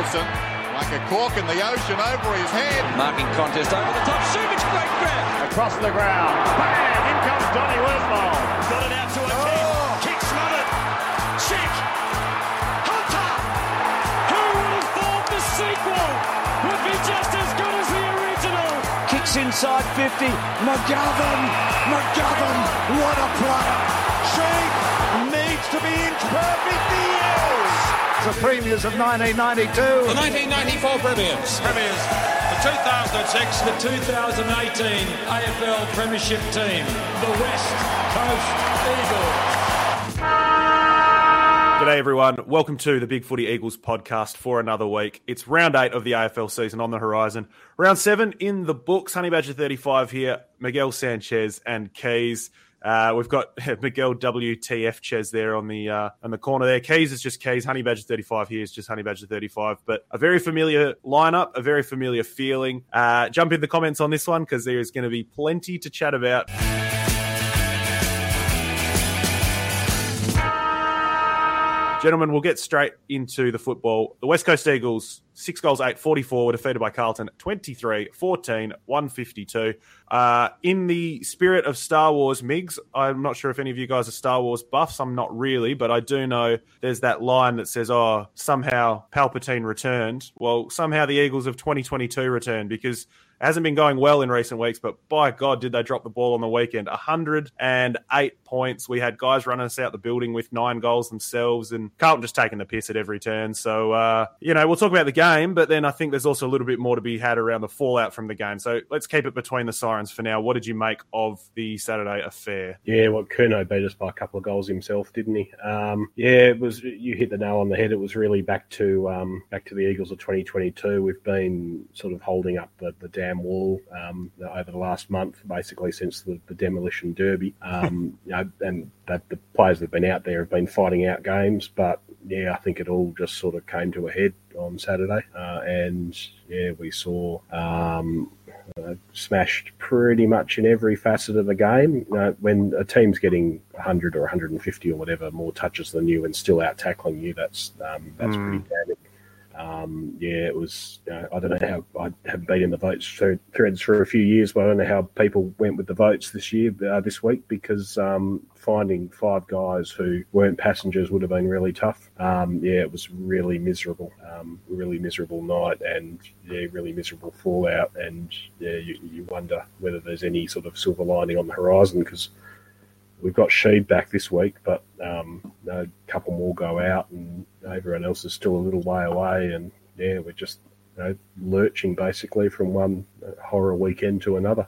Wilson, like a cork in the ocean over his head. Marking contest over the top. Subich, great grab. Across the ground. Bang! In comes Donny Woodmore. Got it out to a oh. kick. Kick smothered. Check. Hunter. Who would have thought the sequel would be just as good as the original? Kicks inside 50. McGovern. McGovern. What a player. Sheed needs to be inch perfect. He is. The premiers of 1992. The 1994 premiers. Premiers. The 2006, the 2018 AFL Premiership team, the West Coast Eagles. G'day everyone. Welcome to the Big Footy Eagles podcast for another week. It's round eight of the AFL season on the horizon. Round seven in the books. Honey Badger 35 here. Miguel Sanchez and Keys. Uh, we've got Miguel WTF Ches there on the uh, on the corner there. Keys is just Keys. Honey Badger 35 here is just Honey Badger 35. But a very familiar lineup, a very familiar feeling. Uh, jump in the comments on this one because there is going to be plenty to chat about. Gentlemen, we'll get straight into the football. The West Coast Eagles, six goals, eight, 44, were defeated by Carlton 23 14, 152. Uh, in the spirit of Star Wars, Migs, I'm not sure if any of you guys are Star Wars buffs. I'm not really, but I do know there's that line that says, oh, somehow Palpatine returned. Well, somehow the Eagles of 2022 returned because it hasn't been going well in recent weeks, but by God, did they drop the ball on the weekend? 108 points. We had guys running us out the building with nine goals themselves, and Carlton just taking the piss at every turn. So, uh, you know, we'll talk about the game, but then I think there's also a little bit more to be had around the fallout from the game. So let's keep it between the sirens for now. What did you make of the Saturday affair? Yeah, well, Curnow beat us by a couple of goals himself, didn't he? Um, yeah, it was. You hit the nail on the head. It was really back to um, back to the Eagles of 2022. We've been sort of holding up the, the wall um, over the last month, basically since the, the demolition derby. Um, you know, and the, the players that have been out there have been fighting out games, but yeah, I think it all just sort of came to a head on Saturday, uh, and yeah, we saw. Um, uh, smashed pretty much in every facet of the game. Uh, when a team's getting 100 or 150 or whatever more touches than you and still out tackling you, that's um, that's mm. pretty damning. Um, yeah, it was. Uh, I don't know how I haven't been in the votes threads for a few years, but I don't know how people went with the votes this year, uh, this week, because um, finding five guys who weren't passengers would have been really tough. Um, yeah, it was really miserable, um, really miserable night, and yeah, really miserable fallout. And yeah, you, you wonder whether there's any sort of silver lining on the horizon because we've got Sheed back this week, but um, a couple more go out, and everyone else is still a little way away. And yeah, we're just you know, lurching basically from one horror weekend to another.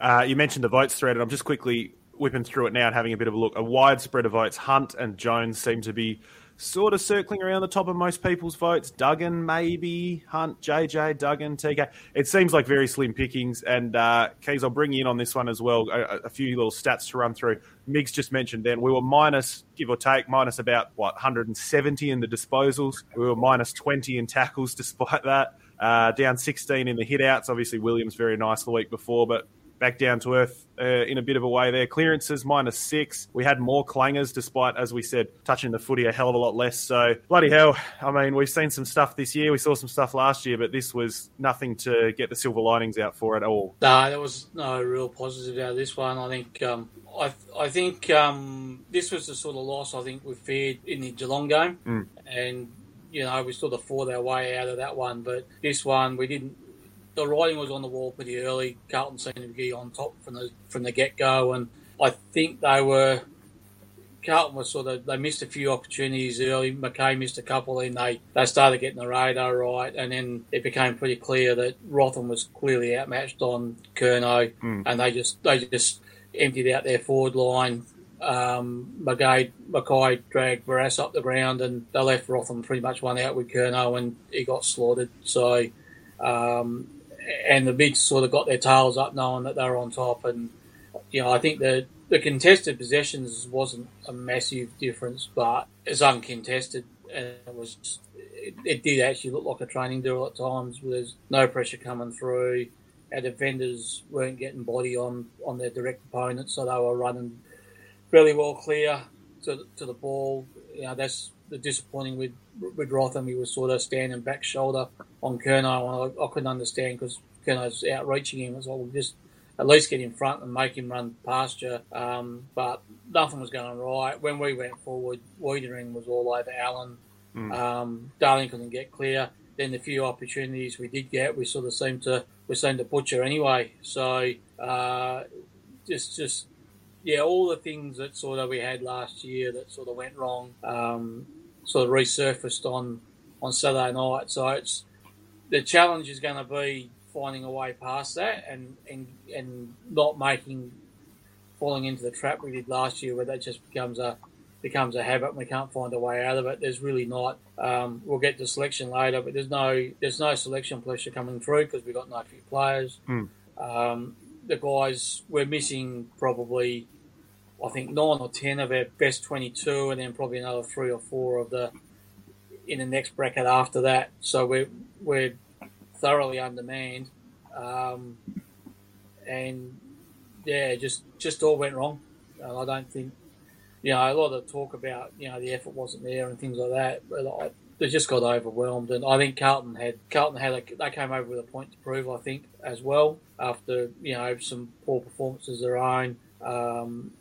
Uh, you mentioned the votes thread, and I'm just quickly whipping through it now and having a bit of a look. A wide spread of votes. Hunt and Jones seem to be sort of circling around the top of most people's votes. Duggan, maybe Hunt, JJ, Duggan, TK. It seems like very slim pickings. And uh, Keys, I'll bring you in on this one as well. A, a, few little stats to run through. Migs just mentioned then we were minus, give or take, minus about what 170 in the disposals. We were minus 20 in tackles, despite that. Uh, down 16 in the hitouts. Obviously, Williams very nice the week before, but back down to earth uh, in a bit of a way there. Clearances minus six. We had more clangers, despite, as we said, touching the footy a hell of a lot less. So, bloody hell. I mean, we've seen some stuff this year. We saw some stuff last year, but this was nothing to get the silver linings out for at all. No, there was no real positive out of this one. I think. Um, I, I think um, this was the sort of loss I think we feared in the Geelong game, mm. and you know we sort of fought our way out of that one. But this one we didn't the writing was on the wall pretty early. Carlton seemed to be on top from the from the get go, and I think they were. Carlton was sort of they missed a few opportunities early. McKay missed a couple, and they they started getting the radar right, and then it became pretty clear that Rotham was clearly outmatched on Curnow, mm. and they just they just emptied out their forward line. Um, McKay, McKay dragged Barrass up the ground, and they left Rotham pretty much one out with Curnow, and he got slaughtered. So. Um, and the bigs sort of got their tails up knowing that they were on top. And, you know, I think the, the contested possessions wasn't a massive difference, but it's uncontested. And it was, it, it did actually look like a training drill at times. There's no pressure coming through. Our defenders weren't getting body on, on their direct opponents, so they were running fairly well clear to, to the ball. You know, that's the disappointing with with Rotham. He was sort of standing back shoulder on and I, I couldn't understand because Curnow's outreaching him. It was like, well, just at least get in front and make him run past you. Um, but nothing was going right. When we went forward, Weitering was all over Allen. Mm. Um, Darling couldn't get clear. Then the few opportunities we did get, we sort of seemed to we seemed to butcher anyway. So uh, just just yeah, all the things that sort of we had last year that sort of went wrong, um, sort of resurfaced on on Saturday night. So it's the challenge is going to be finding a way past that and and and not making falling into the trap we did last year, where that just becomes a becomes a habit and we can't find a way out of it. There's really not. Um, we'll get to selection later, but there's no there's no selection pressure coming through because we've got no few players. Mm. Um, the guys we're missing probably I think nine or ten of our best 22, and then probably another three or four of the in the next bracket after that. So we're we're thoroughly undermanned, um, and yeah, just just all went wrong. And I don't think you know a lot of talk about you know the effort wasn't there and things like that, but I, they just got overwhelmed. And I think Carlton had Carlton had a, they came over with a point to prove. I think as well after you know some poor performances of their own. Um,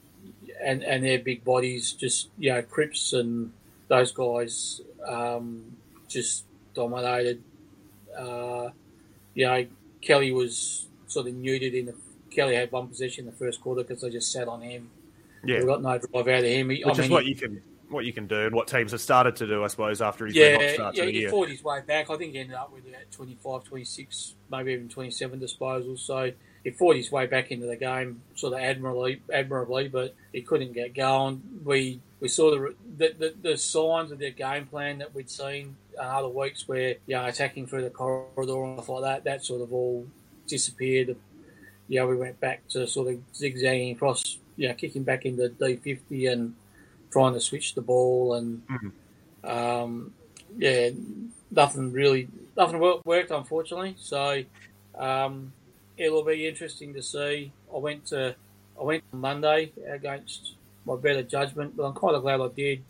and and their big bodies just you know Cripps and those guys um, just dominated. Uh, you know Kelly was sort of neutered in the Kelly had one possession in the first quarter because they just sat on him. Yeah, we got no drive out of him. Which I is mean, what you can what you can do and what teams have started to do, I suppose, after his yeah, start yeah, to the he fought his way back. I think he ended up with about 25, 26, maybe even 27 disposals. So he fought his way back into the game sort of admirably, admirably, but he couldn't get going. We we saw the the, the, the signs of their game plan that we'd seen in other weeks, where you know attacking through the corridor and stuff like that. That sort of all disappeared. You know, we went back to sort of zigzagging across, you know, kicking back into D fifty and trying to switch the ball and. Mm-hmm. Um, yeah, nothing really, nothing worked, unfortunately. So, um, it'll be interesting to see. I went to I went Monday against my better judgment, but I'm kind of glad I did.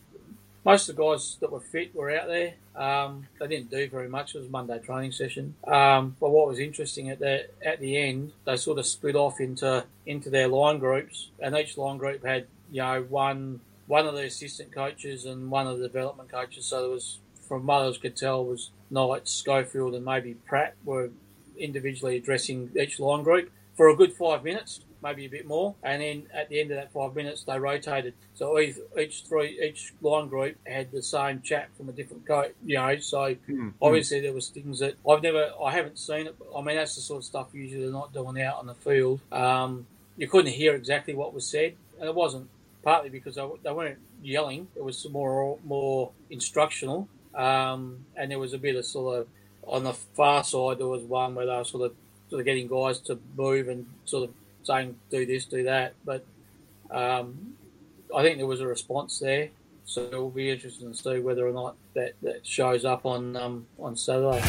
Most of the guys that were fit were out there. Um, they didn't do very much. It was a Monday training session. Um, but what was interesting at the at the end, they sort of split off into into their line groups, and each line group had you know one one of the assistant coaches and one of the development coaches. So there was, from what I could tell, was Knight, Schofield, and maybe Pratt were individually addressing each line group for a good five minutes, maybe a bit more, and then at the end of that five minutes they rotated. So each, each three each line group had the same chap from a different coach, you know. So mm-hmm. obviously there was things that I've never, I haven't seen it. I mean that's the sort of stuff usually they're not doing out on the field. Um, you couldn't hear exactly what was said, and it wasn't partly because they, they weren't yelling. It was more more instructional, um, and there was a bit of sort of on the far side, there was one where they were sort of sort of getting guys to move and sort of saying do this, do that. But um, I think there was a response there, so it will be interesting to see whether or not that, that shows up on um, on Saturday.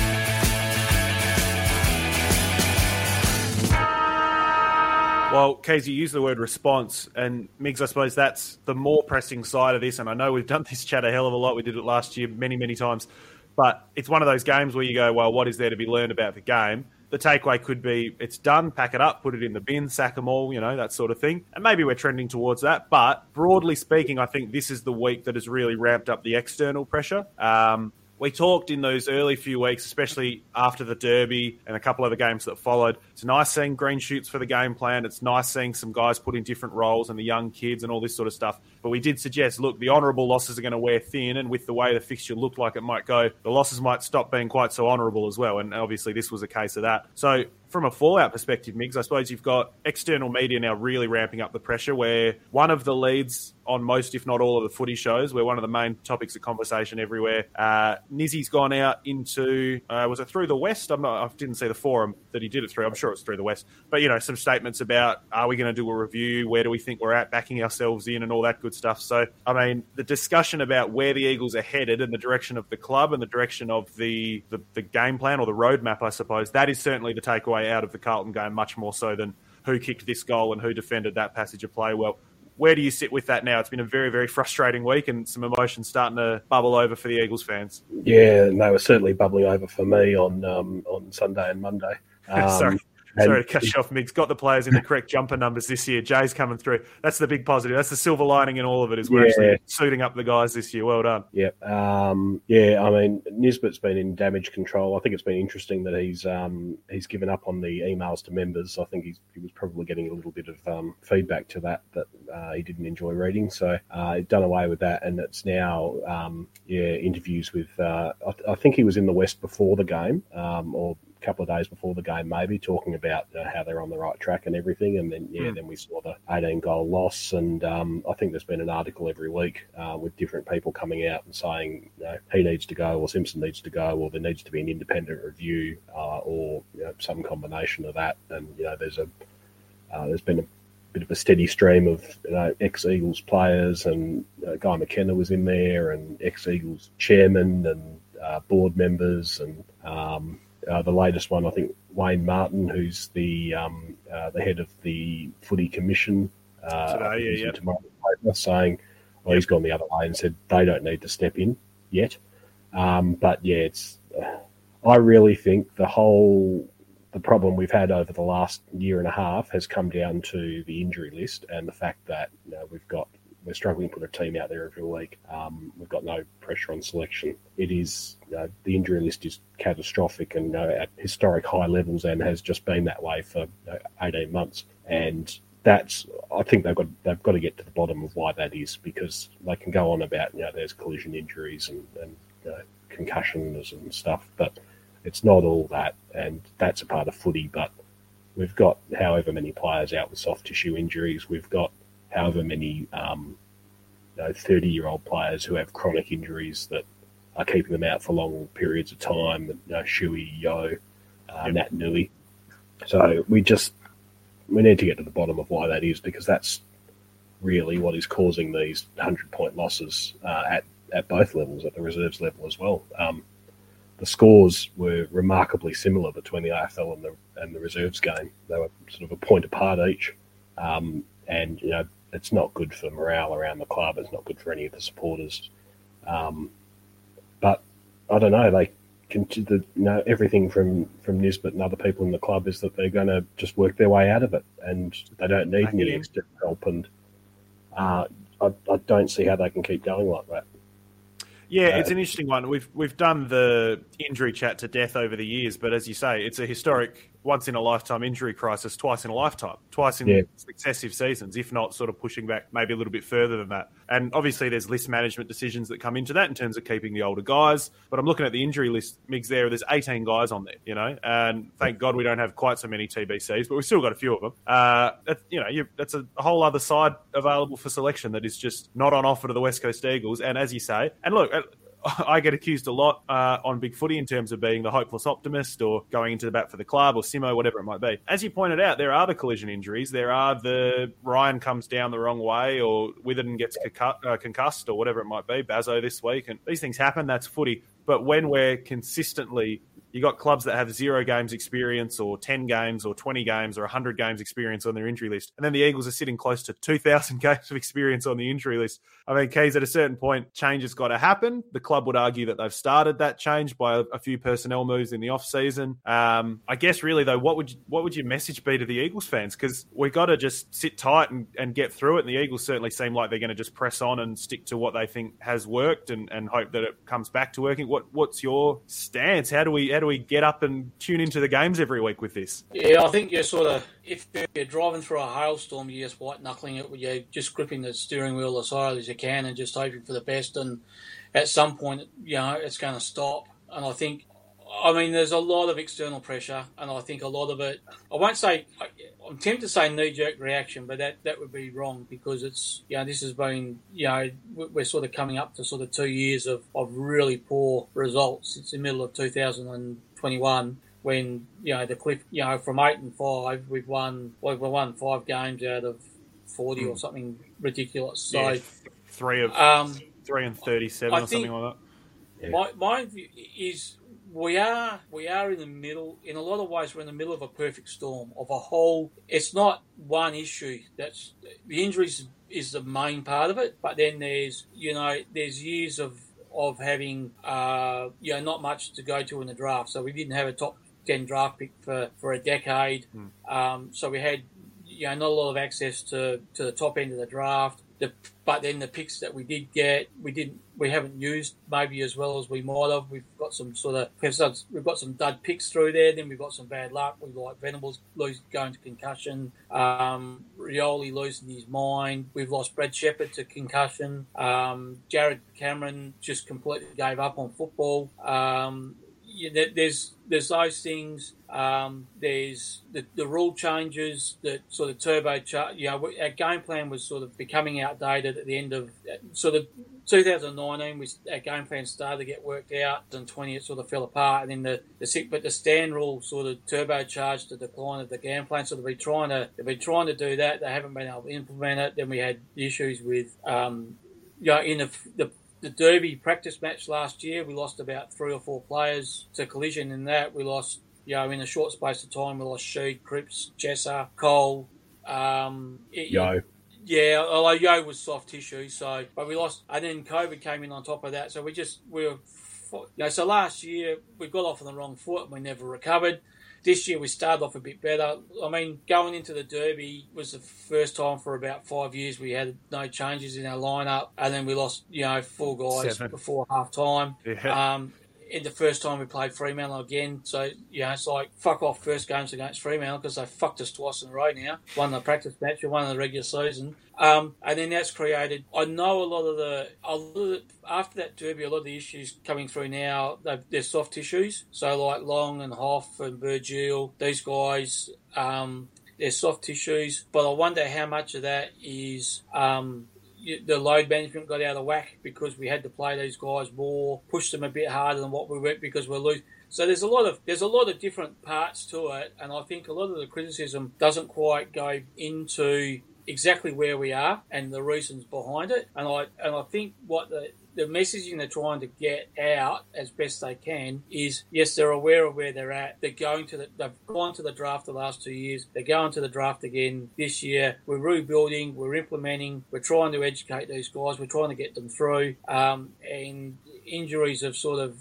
Well, Casey, you used the word response, and Migs, I suppose that's the more pressing side of this. And I know we've done this chat a hell of a lot. We did it last year many, many times. But it's one of those games where you go, well, what is there to be learned about the game? The takeaway could be it's done, pack it up, put it in the bin, sack them all, you know, that sort of thing. And maybe we're trending towards that. But broadly speaking, I think this is the week that has really ramped up the external pressure. Um, we talked in those early few weeks, especially after the Derby and a couple of the games that followed. It's nice seeing green shoots for the game plan. It's nice seeing some guys put in different roles and the young kids and all this sort of stuff. But we did suggest, look, the honourable losses are going to wear thin, and with the way the fixture looked like it might go, the losses might stop being quite so honourable as well. And obviously, this was a case of that. So from a fallout perspective, Migs, I suppose you've got external media now really ramping up the pressure. Where one of the leads on most, if not all, of the footy shows, where one of the main topics of conversation everywhere. Uh, Nizzy's gone out into uh, was it through the West? Not, I didn't see the forum that he did it through. I'm sure it's through the West, but you know some statements about are we going to do a review? Where do we think we're at? Backing ourselves in and all that good stuff. So I mean, the discussion about where the Eagles are headed and the direction of the club and the direction of the the, the game plan or the roadmap, I suppose that is certainly the takeaway out of the Carlton game, much more so than who kicked this goal and who defended that passage of play well. where do you sit with that now? It's been a very, very frustrating week and some emotions starting to bubble over for the Eagles fans. Yeah, and they were certainly bubbling over for me on um, on Sunday and Monday. Um, Sorry. Sorry to cut you off, Migs. Got the players in the correct jumper numbers this year. Jay's coming through. That's the big positive. That's the silver lining in all of it. Is we're Yeah. actually suiting up the guys this year. Well done. Yeah, um, yeah. I mean, Nisbet's been in damage control. I think it's been interesting that he's um, he's given up on the emails to members. I think he's, he was probably getting a little bit of um, feedback to that that uh, he didn't enjoy reading. So uh, done away with that, and it's now um, yeah interviews with. Uh, I, I think he was in the West before the game, um, or couple of days before the game, maybe talking about uh, how they're on the right track and everything. And then yeah, Hmm. then we saw the 18 goal loss, and um, I think there's been an article every week uh, with different people coming out and saying you know, he needs to go, or Simpson needs to go, or there needs to be an independent review, uh, or you know, some combination of that. And you know, there's a uh, there's been a bit of a steady stream of you know, ex Eagles players, and uh, Guy McKenna was in there, and ex Eagles chairman and uh, board members, and um, uh, the latest one, I think Wayne Martin, who's the um, uh, the head of the Footy Commission, uh, Today, yeah, in yeah. saying, well, he's gone the other way and said they don't need to step in yet. Um, but yeah, it's. Uh, I really think the whole the problem we've had over the last year and a half has come down to the injury list and the fact that you know, we've got we're struggling to put a team out there every week. Um, we've got no pressure on selection. It is know, the injury list is catastrophic and know, at historic high levels and has just been that way for know, eighteen months. And that's I think they've got they've got to get to the bottom of why that is because they can go on about you know there's collision injuries and, and you concussions and stuff, but it's not all that, and that's a part of footy. But we've got however many players out with soft tissue injuries. We've got however many um, you know, thirty-year-old players who have chronic injuries that are keeping them out for long periods of time. You know, Shuey, Yeo, uh, Naitanui. So we just we need to get to the bottom of why that is because that's really what is causing these hundred-point losses uh, at at both levels, at the reserves level as well. Um, the scores were remarkably similar between the AFL and the and the reserves game. They were sort of a point apart each, um, and you know it's not good for morale around the club. It's not good for any of the supporters. Um, but I don't know. They can, the, you know everything from from Nisbet and other people in the club is that they're going to just work their way out of it, and they don't need any extra help. And uh, I, I don't see how they can keep going like that. Yeah, Uh, it's an interesting one. We've we've done the injury chat to death over the years, but as you say, it's a historic, once in a lifetime injury crisis, twice in a lifetime, twice in Yeah. successive seasons, if not sort of pushing back maybe a little bit further than that. And obviously, there's list management decisions that come into that in terms of keeping the older guys. But I'm looking at the injury list, Migs. There, there's 18 guys on there, you know, and thank God we don't have quite so many TBCs, but we've still got a few of them. Uh, that, you know, you, that's a whole other side available for selection that is just not on offer to the West Coast Eagles. And as you say, and look. I get accused a lot uh, on Big Footy in terms of being the hopeless optimist or going into the bat for the club or Simo, whatever it might be. As you pointed out, there are the collision injuries. There are the Ryan comes down the wrong way or Witherden gets uh, concussed or whatever it might be. Bazo this week. And these things happen. That's footy. But when we're consistently you got clubs that have zero games experience or 10 games or 20 games or 100 games experience on their injury list. And then the Eagles are sitting close to 2,000 games of experience on the injury list. I mean, Keys, at a certain point, change has got to happen. The club would argue that they've started that change by a, a few personnel moves in the off-season. Um, I guess, really, though, what would you, what would your message be to the Eagles fans? Because we've got to just sit tight and, and get through it. And the Eagles certainly seem like they're going to just press on and stick to what they think has worked and, and hope that it comes back to working. What What's your stance? How do we how do we get up and tune into the games every week with this? Yeah, I think you're sort of if you're driving through a hailstorm, you're just white knuckling it. You're just gripping the steering wheel as hard as you can and just hoping for the best. And at some point, you know, it's going to stop. And I think, I mean, there's a lot of external pressure, and I think a lot of it. I won't say. I'm tempted to say knee-jerk reaction, but that, that would be wrong because it's you know this has been you know we're sort of coming up to sort of two years of, of really poor results. It's the middle of 2021 when you know the cliff you know from eight and five we've won we've won five games out of 40 or something ridiculous. So Yeah, three of um, three and thirty-seven I or something like that. my my view is we are we are in the middle. In a lot of ways, we're in the middle of a perfect storm of a whole. It's not one issue. That's the injuries is the main part of it, but then there's you know there's years of of having uh, you know not much to go to in the draft. So we didn't have a top ten draft pick for, for a decade. Mm. Um, so we had you know not a lot of access to, to the top end of the draft. The, but then the picks that we did get, we didn't, we haven't used maybe as well as we might have. We've got some sort of, we've got some dud picks through there. Then we've got some bad luck. We like Venables lose, going to concussion. Um, Rioli losing his mind. We've lost Brad Sheppard to concussion. Um, Jarrod Cameron just completely gave up on football. Um, there's there's those things. Um, there's the, the rule changes that sort of turbo. You know, our game plan was sort of becoming outdated at the end of sort of 2019. We our game plan started to get worked out, and 20 it sort of fell apart. And then the the but the stand rule sort of turbocharged the decline of the game plan. So they've been trying to they've been trying to do that. They haven't been able to implement it. Then we had issues with um, you know, in the, the the Derby practice match last year, we lost about three or four players to collision in that. We lost, you know, in a short space of time, we lost Sheed, Cripps, Jessa, Cole. Um, it, Yeo. Yeah, although Yeo was soft tissue, so but we lost, and then COVID came in on top of that. So we just we were, you know, so last year we got off on the wrong foot and we never recovered. This year we started off a bit better. I mean, going into the Derby was the first time for about five years we had no changes in our lineup, and then we lost, you know, four guys Seven. before half time. Yeah. Um, the first time we played Fremantle again, so you know it's like fuck off first games against Fremantle because they fucked us twice in a row now. One in the practice match and one in the regular season. Um, and then that's created. I know a lot of the, lot of after that derby, a lot of the issues coming through now. They're soft tissues. So like Long and Hoff and Virgil, these guys. Um, they're soft tissues, but I wonder how much of that is um, the load management got out of whack because we had to play these guys more, push them a bit harder than what we went because we're losing. So there's a lot of there's a lot of different parts to it, and I think a lot of the criticism doesn't quite go into exactly where we are and the reasons behind it. And I and I think what the the messaging they're trying to get out as best they can is yes, they're aware of where they're at. They're going to the, they've gone to the draft the last two years. They're going to the draft again this year. We're rebuilding. We're implementing. We're trying to educate these guys. We're trying to get them through. Um, and injuries have sort of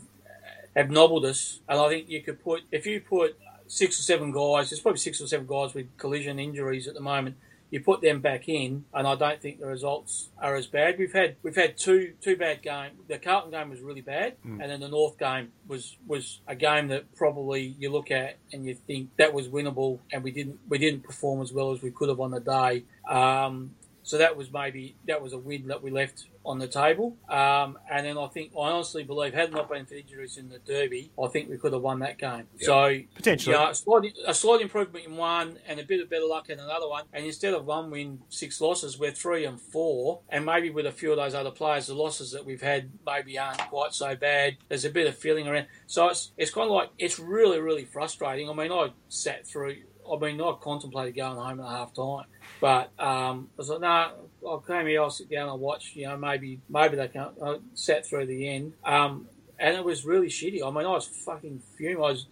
have nobbled us. And I think you could put if you put six or seven guys, there's probably six or seven guys with collision injuries at the moment. You put them back in, and I don't think the results are as bad. We've had we've had two two bad games. The Carlton game was really bad, and then the North game was was a game that probably you look at and you think that was winnable, and we didn't we didn't perform as well as we could have on the day. Um, so that was maybe that was a win that we left on the table. Um, and then I think I honestly believe had it not been for injuries in the Derby, I think we could have won that game. So Potentially. yeah, a slight, a slight improvement in one and a bit of better luck in another one. And instead of one win, six losses, we're three and four. And maybe with a few of those other players, the losses that we've had maybe aren't quite so bad. There's a bit of feeling around. So it's it's kind of like it's really really frustrating. I mean, I sat through. I mean, I contemplated going home at half time, but um, I was like, no, nah, I came here. I'll sit down and watch. You know, maybe maybe they can't. I sat through the end, um, and it was really shitty. I mean, I was fucking fuming. I was,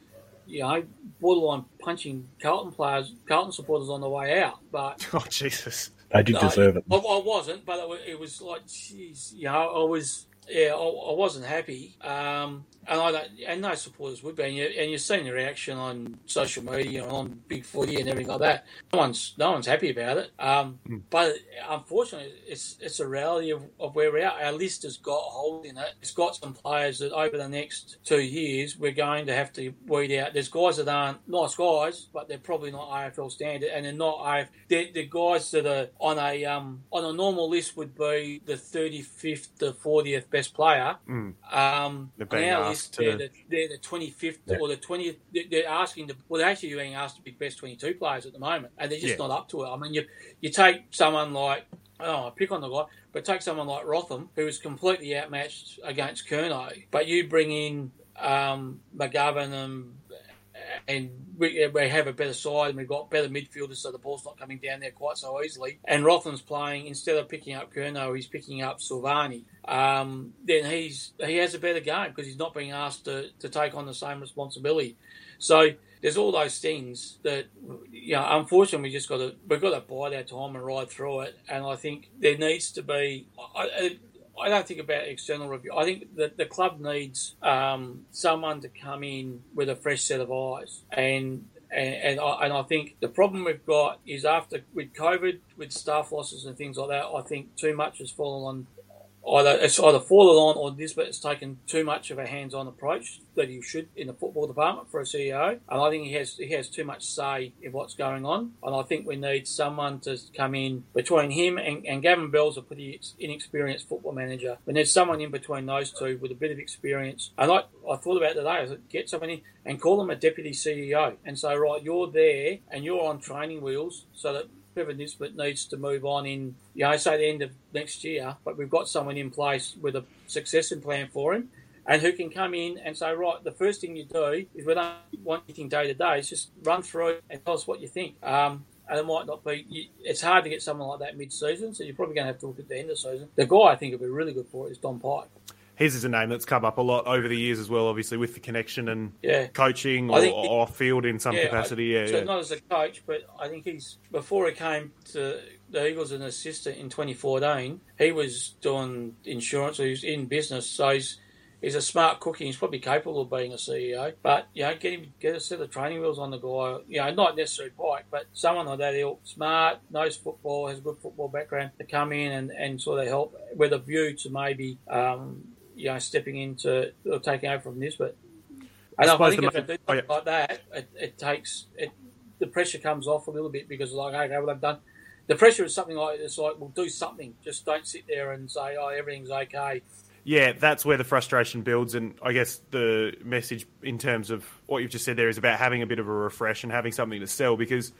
you know, borderline punching Carlton players, Carlton supporters on the way out. But Oh Jesus! They did deserve it. I, I wasn't, but it was, it was like, jeez, you know, I was, yeah, I, I wasn't happy. Um, and I don't, and no supporters would be. And, you, and you've seen the reaction on social media and on Big Footy and everything like that. No one's, no one's happy about it. Um, But unfortunately, it's it's a reality of, of where we are. Our list has got holes in it. It's got some players that over the next two years we're going to have to weed out. There's guys that aren't nice guys, but they're probably not AFL standard, and they're not AF. They're, they're guys that are on a um, on a normal list would be the 35th to 40th best player. Mm. Um, to- they're the, they're the 25th Yeah. or the 20th. They're, asking to, well, they're actually being asked to be best 22 players at the moment, and they're just Yeah. not up to it. I mean, you you take someone like, oh, I pick on the guy, but take someone like Rotham, who was completely outmatched against Curnow, but you bring in um, McGovern and and we, we have a better side and we've got better midfielders, so the ball's not coming down there quite so easily. And Rotham's playing instead of picking up Curnow, he's picking up Silvagni. Um, then he's he has a better game because he's not being asked to, to take on the same responsibility. So there's all those things that you know. Unfortunately, we just got to we've got to bide our time and ride through it. And I think there needs to be. I, I don't think about external review. I think that the club needs um, someone to come in with a fresh set of eyes. And and and I, and I think the problem we've got is after with COVID, with staff losses and things like that, I think too much has fallen on either it's either fallen on or Nisbet has taken too much of a hands-on approach that he should in the football department for a CEO, and I think he has he has too much say in what's going on. And I think we need someone to come in between him and, and Gavin Bell's a pretty inexperienced football manager. We need someone in between those two with a bit of experience. And I, I thought about today, I said, get someone in and call them a deputy CEO and say, right, you're there and you're on training wheels so that Trevor Nisbet needs to move on in, you know, say the end of next year, but we've got someone in place with a succession plan for him and who can come in and say, right, the first thing you do is we don't want anything day to day, it's just run through and tell us what you think. Um, and it might not be, it's hard to get someone like that mid season, so you're probably going to have to look at the end of the season. The guy I think would be really good for it is Don Pyke. His is a name that's come up a lot over the years as well, obviously with the connection and yeah. coaching or, or off field in some yeah, capacity. Yeah, so yeah. not as a coach, but I think he's before he came to the Eagles as an assistant in 2014. He was doing insurance. So he was in business, so he's he's a smart cookie. He's probably capable of being a CEO. But you know, get him get a set of training wheels on the guy. You know, not necessarily Pyke, but someone like that. He'll smart, knows football, has a good football background to come in and, and sort of help with a view to maybe um, you know stepping into or taking over from this, but I, I think if it oh, yeah. like that, it, it takes it. The pressure comes off a little bit because like okay, well I've done. The pressure is something like it's like, well, do something. Just don't sit there and say, oh, everything's okay. Yeah, that's where the frustration builds, and I guess the message in terms of what you've just said there is about having a bit of a refresh and having something to sell because.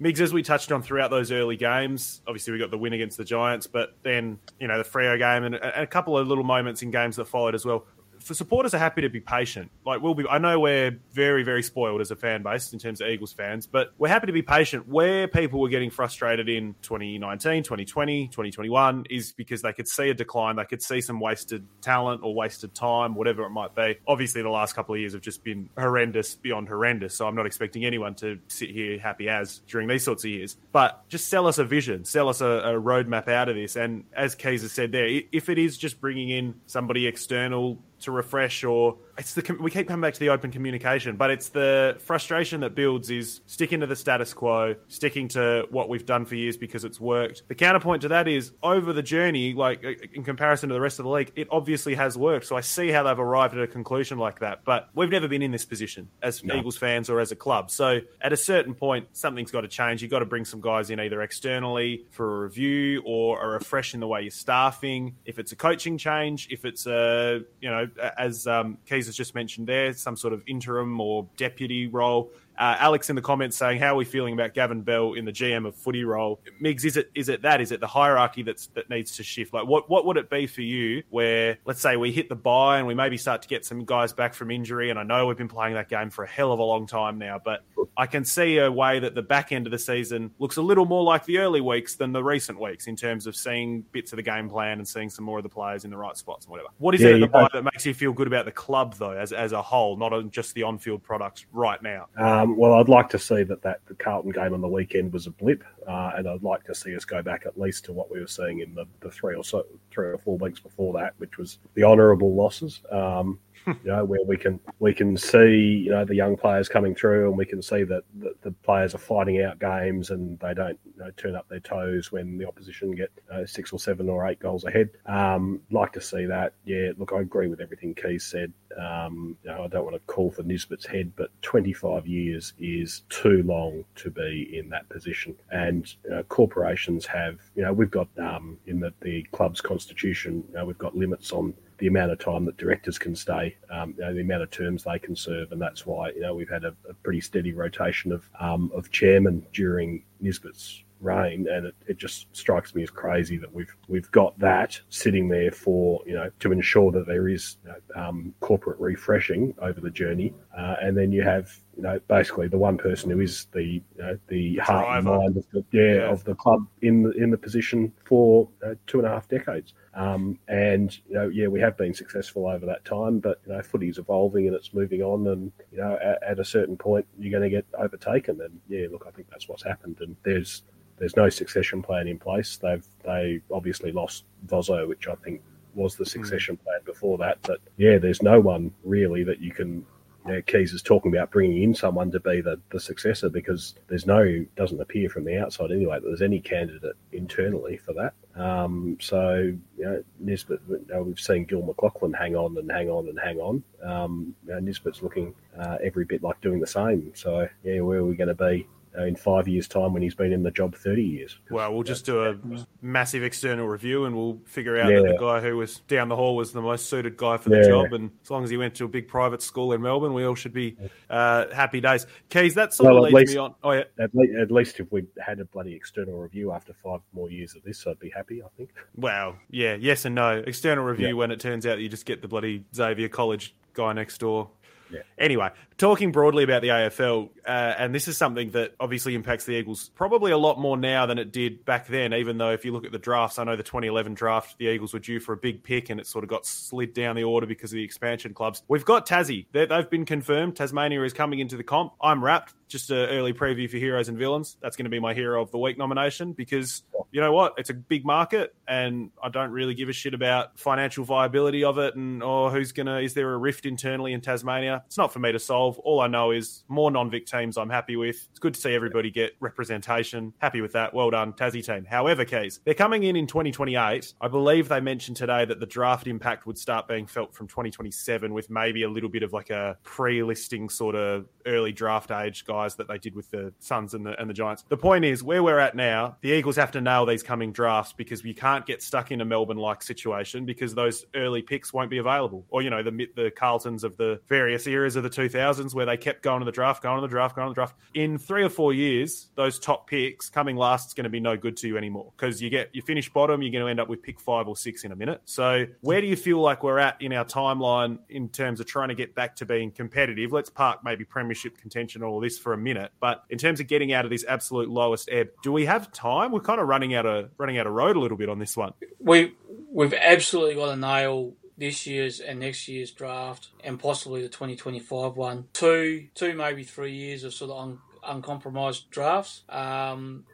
Migs, as we touched on throughout those early games, obviously we got the win against the Giants, but then you know the Freo game and a couple of little moments in games that followed as well for supporters are happy to be patient. Like we'll be, I know we're very, very spoiled as a fan base in terms of Eagles fans, but we're happy to be patient. Where people were getting frustrated in 2019, 2020, 2021 is because they could see a decline, they could see some wasted talent or wasted time, whatever it might be. Obviously, the last couple of years have just been horrendous beyond horrendous. So I'm not expecting anyone to sit here happy as during these sorts of years. But just sell us a vision, sell us a, a roadmap out of this. And as Keys has said there, if it is just bringing in somebody external to refresh or it's the we keep coming back to the open communication but it's the frustration that builds is sticking to the status quo sticking to what we've done for years because it's worked. The counterpoint to that is over the journey like uh, in comparison to the rest of the league it obviously has worked. So i see how they've arrived at a conclusion like that but we've never been in this position as no. eagles fans or as a club. So at a certain point something's got to change. You've got to bring some guys in either externally for a review or a refresh in the way you're staffing. If it's a coaching change if it's a you know as um, Keys has just mentioned there, some sort of interim or deputy role. Uh, Alex in the comments saying, "How are we feeling about Gavin Bell in the GM of footy role?" Migs, is it is it that? Is it the hierarchy that's that needs to shift? Like, what what would it be for you? Where let's say we hit the buy and we maybe start to get some guys back from injury, and I know we've been playing that game for a hell of a long time now, but I can see a way that the back end of the season looks a little more like the early weeks than the recent weeks in terms of seeing bits of the game plan and seeing some more of the players in the right spots and whatever. What is yeah, it at the buy that makes you feel good about the club though, as as a whole, not just the on field products right now? Um, well, I'd like to see that, that the Carlton game on the weekend was a blip, uh, and I'd like to see us go back at least to what we were seeing in the, the three or so three or four weeks before that, which was the honourable losses. Um, you know, where we can we can see you know the young players coming through, and we can see that the, the players are fighting out games, and they don't you know, turn up their toes when the opposition get six or seven or eight goals ahead. Um, like to see that. Yeah, look, I agree with everything Keith said. Um, you know, I don't want to call for Nisbet's head, but 25 years is too long to be in that position. And corporations have, you know, we've got um, in the, the club's constitution, you know, we've got limits on the amount of time that directors can stay, um, you know, the amount of terms they can serve, and that's why you know we've had a, a pretty steady rotation of um, of chairman during Nisbet's reign, and it, it just strikes me as crazy that we've we've got that sitting there for you know to ensure that there is you know, um, corporate refreshing over the journey, uh, and then you have you know, basically the one person who is the you know, the heart and mind of the yeah, Yeah. of the club in the in the position for uh, two and a half decades. Um, and you know, yeah, we have been successful over that time, but you know, footy is evolving and it's moving on, and you know, at, at a certain point, you're going to get overtaken. And yeah, look, I think that's what's happened. And there's there's no succession plan in place. They've they obviously lost Vozo, which I think was the succession plan before that. But yeah, there's no one really that you can. You Keys is talking about bringing in someone to be the, the successor because there's no doesn't appear from the outside anyway that there's any candidate internally for that. Um, so you know, Nisbet, you know, we've seen Gil McLachlan hang on and hang on and hang on. Um, you know, Nisbet's looking uh, every bit like doing the same. So yeah, where are we going to be in five years' time when he's been in the job thirty years? Well, we'll just do a massive external review and we'll figure out that the guy who was down the hall was the most suited guy for the Yeah. job. And as long as he went to a big private school in Melbourne, we all should be uh, happy days. Keys, that sort Well, of leads least- me on. Oh, yeah. At, le- at least if we had a bloody external review after five more years of this, I'd be happy. I think. Well, yeah, yes and no. External review Yeah. when it turns out you just get the bloody Xavier College guy next door. Yeah. Anyway, talking broadly about the AFL, uh, and this is something that obviously impacts the Eagles probably a lot more now than it did back then. Even though if you look at the drafts, I know the 2011 draft, the Eagles were due for a big pick, and it sort of got slid down the order because of the expansion clubs. We've got Tassie; They- they've been confirmed. Tasmania is coming into the comp. I'm wrapped. Just an early preview for Heroes and Villains. That's going to be my Hero of the Week nomination because you know what? It's a big market, and I don't really give a shit about financial viability of it, and or who's gonna. Is there a rift internally in Tasmania? It's not for me to solve. All I know is more non-Vic teams. I'm happy with. It's good to see everybody get representation. Happy with that. Well done, Tassie team. However, Keys, they're coming in in 2028. I believe they mentioned today that the draft impact would start being felt from 2027, with maybe a little bit of like a pre-listing sort of early draft age guys that they did with the Suns and the and the Giants. The point is, where we're at now, the Eagles have to nail these coming drafts because we can't get stuck in a Melbourne-like situation because those early picks won't be available. Or you know, the the Carltons of the various eras of the 2000s where they kept going to the draft, going to the draft, going to the draft. In three or four years, those top picks coming last is going to be no good to you anymore because you get you finish bottom, you're going to end up with pick five or six in a minute. So where do you feel like we're at in our timeline in terms of trying to get back to being competitive? Let's park maybe premiership contention or all this for a minute, but in terms of getting out of this absolute lowest ebb, do we have time? We're kind of running out of running out of road a little bit on this one. We we've absolutely got to nail this year's and next year's draft, and possibly the 2025 one. Two, two maybe three years of sort of un, uncompromised drafts. Um,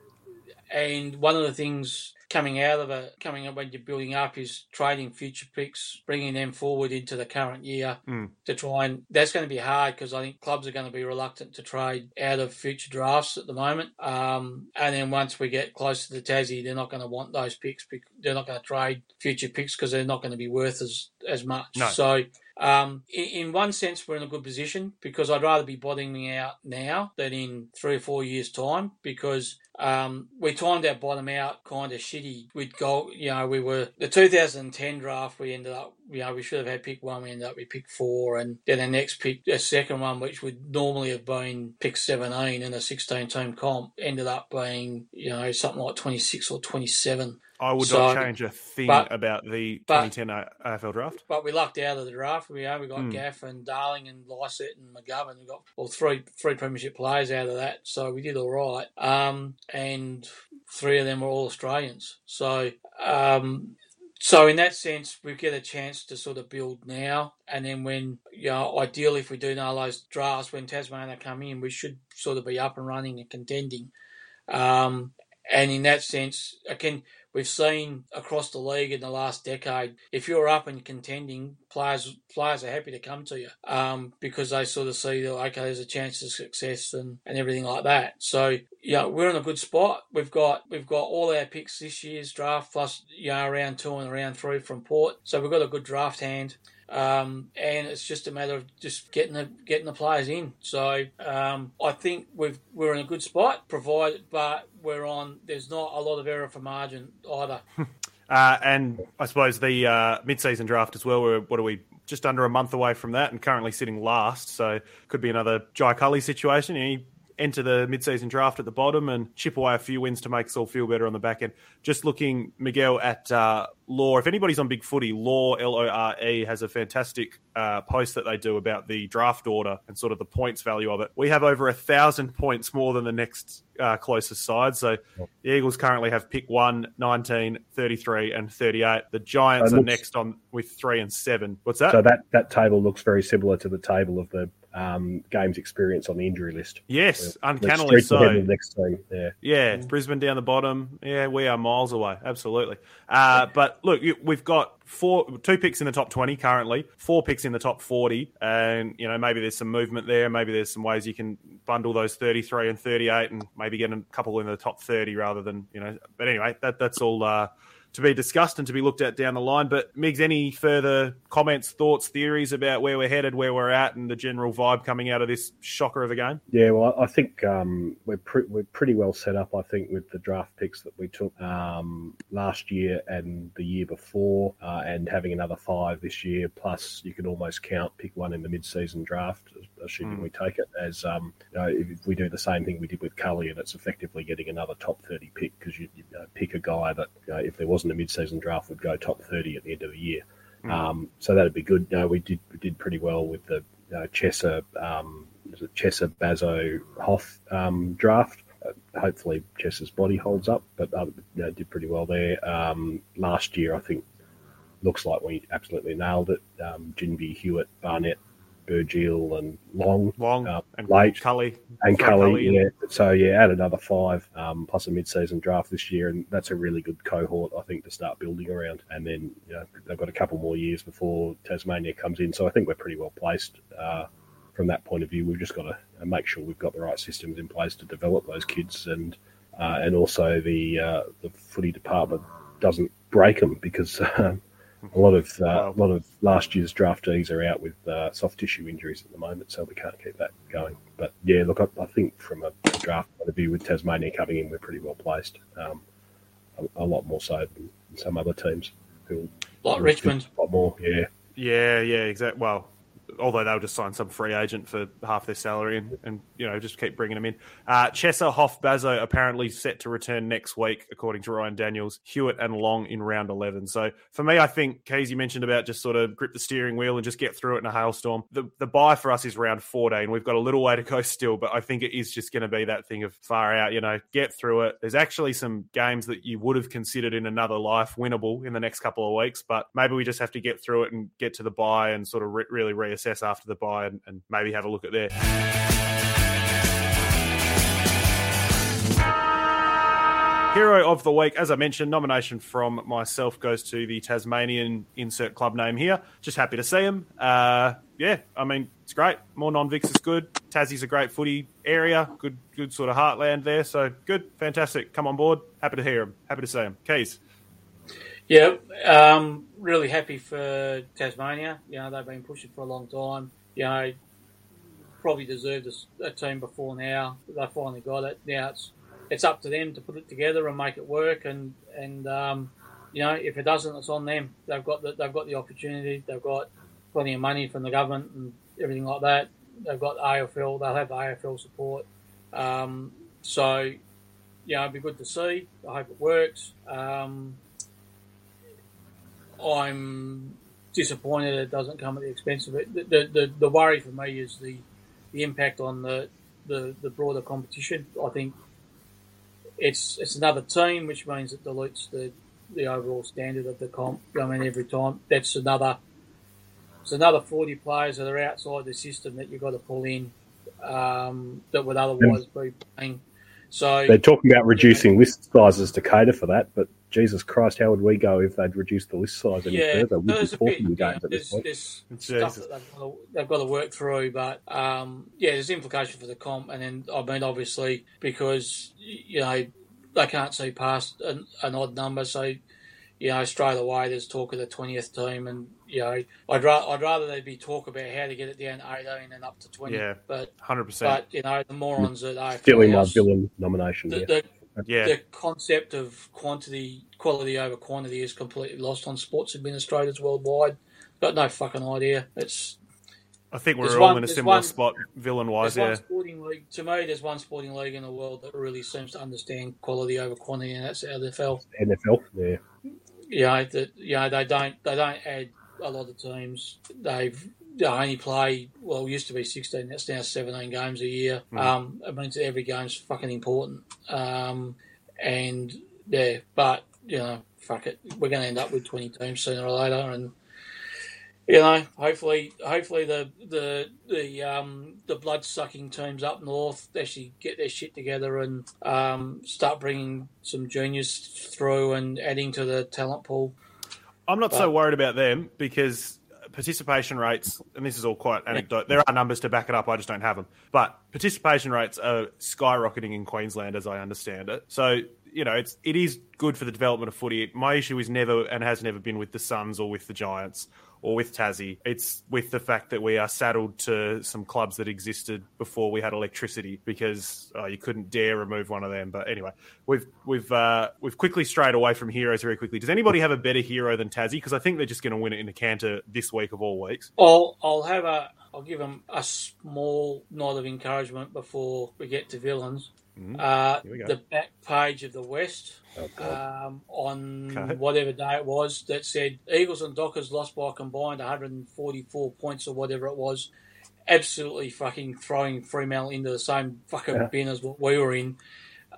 and one of the things coming out of it, coming up when you're building up, is trading future picks, bringing them forward into the current year Mm. to try and. That's going to be hard because I think clubs are going to be reluctant to trade out of future drafts at the moment. Um, and then once we get close to the Tassie, they're not going to want those picks. They're not going to trade future picks because they're not going to be worth as as much. No. So. Um, in, in one sense, we're in a good position because I'd rather be bottoming out now than in three or four years' time because um, we timed our bottom out kind of shitty. We'd go, you know, we were the 2010 draft. We ended up, you know, we should have had pick one. We ended up with pick four, and then the next pick, the second one, which would normally have been pick 17 in a 16 team comp, ended up being, you know, something like 26 or 27. I would So- not change a thing but- about the but- 2010 AFL draft. But we lucked out of the draft. We, know, we got Hmm. Gaff and Darling and Lycett and McGovern. We got well three three premiership players out of that, so we did all right. Um, and three of them were all Australians. So um, so in that sense, we get a chance to sort of build now, and then when you know, ideally, if we do know those drafts when Tasmania come in, we should sort of be up and running and contending. Um, and in that sense, again, we've seen across the league in the last decade, if you're up and contending, players players are happy to come to you um, because they sort of see that okay, there's a chance of success and, and everything like that. So yeah, we're in a good spot. We've got we've got all our picks this year's draft plus you know round two and round three from Port. So we've got a good draft hand. Um, and it's just a matter of just getting the getting the players in. So um, I think we've we're in a good spot, provided, but we're on. There's not a lot of error for margin either. Uh, and I suppose the uh, mid-season draft as well. We're what are we? Just under a month away from that, and currently sitting last. So could be another Jai Culley situation. Enter the mid-season draft at the bottom and chip away a few wins to make us all feel better on the back end. Just looking, Miguel, at uh, Law. If anybody's on Big Footy, Law L O R E has a fantastic uh, post that they do about the draft order and sort of the points value of it. We have over a thousand points more than the next uh, closest side. So the Eagles currently have pick 1, 19, 33, and 38. The Giants it are next on with 3 and 7. What's that? So that, that table looks very similar to the table of the um, games experience on the injury list. yes, We're uncannily streets ahead so. the next team. Yeah. Yeah, Brisbane down the bottom. Yeah, we are miles away. Absolutely. Uh, but look, we've got four, two picks in the top twenty currently, four picks in the top forty, and you know maybe there's some movement there. Maybe there's some ways you can bundle those thirty-three and thirty-eight, and maybe get a couple in the top thirty rather than you know. But anyway, that that's all. Uh, to be discussed and to be looked at down the line. But Migs, any further comments, thoughts, theories about where we're headed, where we're at, and the general vibe coming out of this shocker of a game? Yeah, well, I think um, we're pre- we're pretty well set up. I think with the draft picks that we took um, last year and the year before, uh, and having another five this year. Plus, you can almost count pick one in the mid-season draft, assuming Mm. we take it as um, you know, if we do the same thing we did with Culley, and it's effectively getting another top thirty pick because you, you know, pick a guy that you know, if there wasn't a mid-season draft would go top thirty at the end of the year. Mm. Um, so that'd be good. No, we did we did pretty well with the you know, Chesser, um, is Chesser Bazzo Hough um, draft. Uh, hopefully, Chesser's body holds up, but uh, you did pretty well there. Um, last year, I think looks like we absolutely nailed it. Um, Ginbey, Hewett, Barnett, Burgeel, and Long, Long uh, and late Culley and Culley, Culley yeah. So yeah, add another five um, plus a mid-season draft this year, and that's a really good cohort, I think, to start building around. And then you know they've got a couple more years before Tasmania comes in, so I think we're pretty well placed uh, from that point of view. We've just got to make sure we've got the right systems in place to develop those kids, and uh, and also the uh, the footy department doesn't break them because. A lot of uh, a lot of last year's draftees are out with uh, soft tissue injuries at the moment, so we can't keep that going. But yeah, look, I, I think from a draft point of view, with Tasmania coming in, we're pretty well placed. Um, a, a lot more so than some other teams who Like Richmond. a lot more. Yeah, Yeah, yeah, exactly. Well, although they'll just sign some free agent for half their salary and, and you know just keep bringing them in. Uh, Chesser Hough Bazzo apparently set to return next week, according to Ryan Daniels. Hewett and Long in round eleven. So for me, I think Keys, you mentioned about just sort of grip the steering wheel and just get through it in a hailstorm. The the bye for us is round fourteen. We've got a little way to go still, but I think it is just going to be that thing of far out. You know, get through it. There's actually some games that you would have considered in another life winnable in the next couple of weeks, but maybe we just have to get through it and get to the bye and sort of re- really reassess after the bye and, and maybe have a look at there. Hero of the week, as I mentioned, nomination from myself goes to the Tasmanian insert club name here. Just happy to see him. Uh, yeah, I mean it's great. More non-Vics is good. Tassie's a great footy area. Good, good sort of heartland there. So good, fantastic. Come on board. Happy to hear him. Happy to see him. Keys. Yeah, um, really happy for Tasmania. You know, they've been pushing for a long time. You know, probably deserved a team before now. They finally got it. Now it's it's up to them to put it together and make it work. And and um, you know, if it doesn't, it's on them. They've got the, they've got the opportunity. They've got plenty of money from the government and everything like that. They've got the AFL. They'll have the AFL support. Um, so, you know, it'd be good to see. I hope it works. Um, I'm disappointed it doesn't come at the expense of it. The, the, the, the worry for me is the, the impact on the, the, the broader competition. I think it's it's another team, which means it dilutes the, the overall standard of the comp. I mean, every time that's another it's another forty players that are outside the system that you've got to pull in um, that would otherwise be playing. So they're talking about reducing list sizes to cater for that, but Jesus Christ, how would we go if they'd reduced the list size any yeah, further? We'd be there's a bit. talking Yeah, at this there's, point. there's stuff that they've got, to, they've got to work through, but um, yeah, there's implication for the comp, and then I mean, obviously, because you know they can't see past an, an odd number, so you know straight away there's talk of the twentieth team, and you know I'd ra- I'd rather there be talk about how to get it down to eighteen and up to twenty, Yeah. but Hundred percent. but you know the morons at AFL Stealing my House- villain nomination. the, yeah. the, Yeah. the concept of quantity, quality over quantity is completely lost on sports administrators worldwide. Got no fucking idea. It's I think we're all one- in a similar one- spot, villain wise. There's one Yeah, sporting league to me. There's one sporting league in the world that really seems to understand quality over quantity, and that's the NFL. NFL, yeah. Yeah, that you know they don't they don't add a lot of teams. They've they only play well. It used to be sixteen. That's now seventeen games a year. Mm. Um, it means that every game's fucking important. Um, and yeah, but you know, fuck it, we're going to end up with twenty teams sooner or later, and you know, hopefully, hopefully the the the um, the blood sucking teams up north actually get their shit together and um, start bringing some juniors through and adding to the talent pool. I'm not so worried about them because participation rates, and this is all quite anecdote. There are numbers to back it up. I just don't have them. But participation rates are skyrocketing in Queensland, as I understand it. So you know, it's it is good for the development of footy. My issue is never and has never been with the Suns or with the Giants or with Tassie. It's with the fact that we are saddled to some clubs that existed before we had electricity because uh, you couldn't dare remove one of them. But anyway, we've we've uh, we've quickly strayed away from heroes very quickly. Does anybody have a better hero than Tassie? Because I think they're just going to win it in the canter this week of all weeks. I'll I'll have a I'll give them a small nod of encouragement before we get to villains. Uh, we go. the back page of the West Oh, um, on Okay. whatever day it was that said Eagles and Dockers lost by a combined 144 points or whatever it was. Absolutely fucking throwing Fremantle into the same fucking Yeah. bin as what we were in,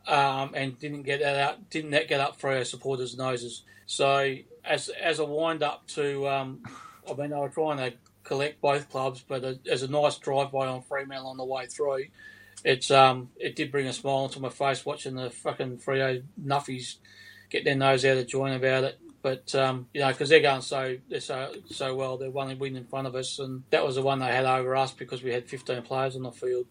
um, and didn't get that out. Didn't that get up our supporters' noses? So as as a wind up to, um, I mean, they were trying to collect both clubs, but a, as a nice drive by on Fremantle on the way through, it's um it did bring a smile onto my face watching the fucking Freo Nuffies get their nose out of joint about it. But um, you know, because they're going so they're so so well, they're one win in front of us, and that was the one they had over us because we had 15 players on the field.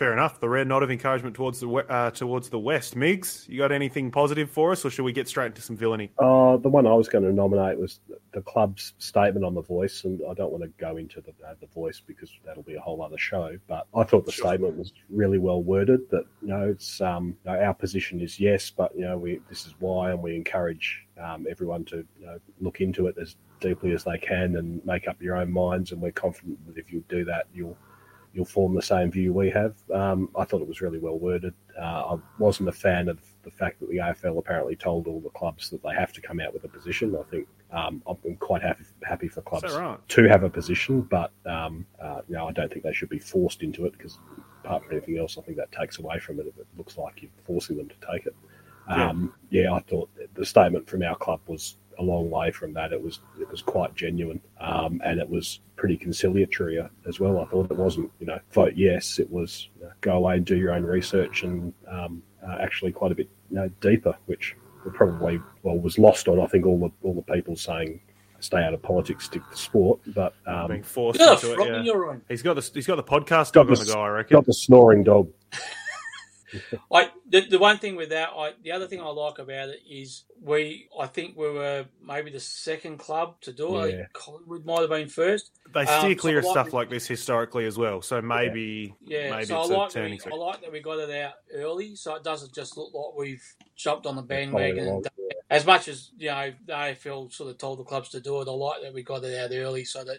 Fair enough. The red nod of encouragement towards the uh, towards the West. Migs, you got anything positive for us, or should we get straight into some villainy? Uh, the one I was going to nominate was the club's statement on the voice, and I don't want to go into the, uh, the voice because that'll be a whole other show. But I thought the statement was really well worded. That you know, it's um, you know, our position is yes, but you know, we this is why, and we encourage um, everyone to you know, look into it as deeply as they can and make up your own minds. And we're confident that if you do that, you'll you'll form the same view we have. Um, I thought it was really well worded. Uh, I wasn't a fan of the fact that the AFL apparently told all the clubs that they have to come out with a position. I think um, I'm quite happy happy for clubs right? to have a position, but um, uh, you know, I don't think they should be forced into it because apart from anything else, I think that takes away from it if it looks like you're forcing them to take it. Um, yeah. I thought the statement from our club was a long way from that. It was it was quite genuine, um, and it was pretty conciliatory uh, as well. I thought it wasn't you know vote yes. It was you know, go away and do your own research and um, uh, actually quite a bit you know, deeper, which probably well was lost on I think all the all the people saying stay out of politics, stick to sport. But um, Being forced You got a into it. Yeah. your room. He's got the he's got the podcast got dog on the, the go. I reckon. got the snoring dog. I the, the one thing with that, I the other thing I like about it is we I think we were maybe the second club to do it. Yeah. Collingwood might have been first. They Um, steer so clear of I like stuff it. like this historically as well. So maybe Yeah, maybe so it's I a like, turning we, I like that we got it out early, so it doesn't just look like we've jumped on the bandwagon. along, And done it. As much as you know, the AFL sort of told the clubs to do it. I like that we got it out early, so that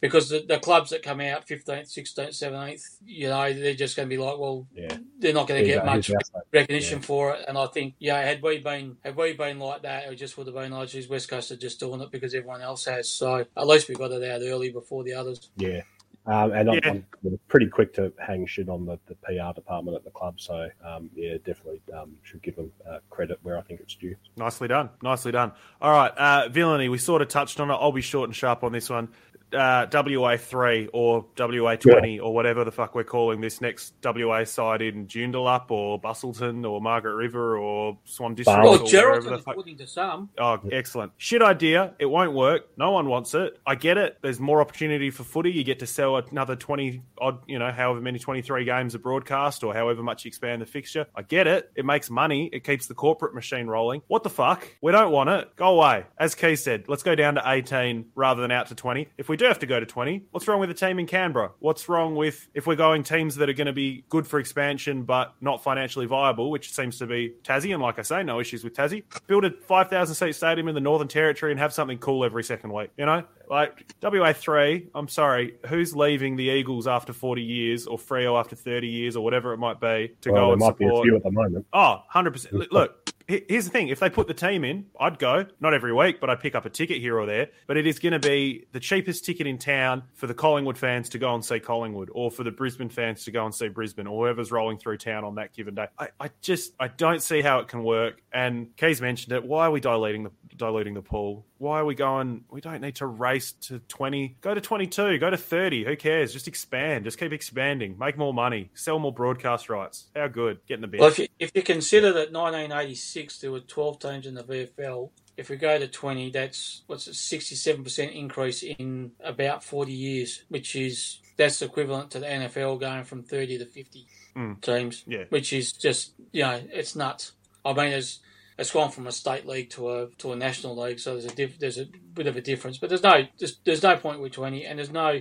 because the, the clubs that come out fifteenth, sixteenth, seventeenth, you know, they're just going to be like, well, Yeah. they're not going to get much here's our- recognition for it. And I think, yeah, had we been had we been like that, it just would have been like, geez, West Coast are just doing it because everyone else has. So at least we got it out early before the others. Yeah. Um, and Yeah. I'm, I'm pretty quick to hang shit on the, the PR department at the club. So, um, yeah, definitely um, should give them uh, credit where I think it's due. Nicely done. Nicely done. All right, uh, villainy. We sort of touched on it. I'll be short and sharp on this one. Uh, WA three or WA twenty or whatever the fuck we're calling this next WA side in Joondalup or Busselton or Margaret River or Swan District Well, Well, or wherever Geraldton the fuck. to some. Oh, excellent. Shit idea. It won't work. No one wants it. I get it. There's more opportunity for footy. You get to sell another 20 odd, you know, however many 23 games of broadcast or however much you expand the fixture. I get it. It makes money. It keeps the corporate machine rolling. What the fuck? We don't want it. Go away. As Key said, let's go down to 18 rather than out to 20. If we do have to go to 20. What's wrong with a team in Canberra? What's wrong with if we're going teams that are going to be good for expansion but not financially viable, which seems to be Tassie? And like I say, no issues with Tassie. Build a 5,000 seat stadium in the Northern Territory and have something cool every second week. You know, like WA three. I'm sorry, who's leaving the Eagles after 40 years or Freo after 30 years or whatever it might be to well, go there and might support? be a few at the moment. Oh, 100%. Look, here's the thing. If they put the team in, I'd go. Not every week, but I'd pick up a ticket here or there. But it is going to be the cheapest ticket in town for the Collingwood fans to go and see Collingwood or for the Brisbane fans to go and see Brisbane or whoever's rolling through town on that given day. I, I just, I don't see how it can work. And Keys mentioned it. Why are we dilating the, diluting the pool? Why are we going, we don't need to race to 20. Go to 22, go to 30. Who cares? Just expand. Just keep expanding. Make more money. Sell more broadcast rights. How good? Get in the bin. Well, if you, if you consider that 1986 there were 12 teams in the VFL, if we go to 20, that's what's a 67% increase in about 40 years, which is that's equivalent to the NFL going from 30 to 50 Mm. teams, Yeah. which is just you know it's nuts. I mean, it's it's gone from a state league to a to a national league, so there's a diff, there's a bit of a difference. But there's no there's, there's no point with 20, and there's no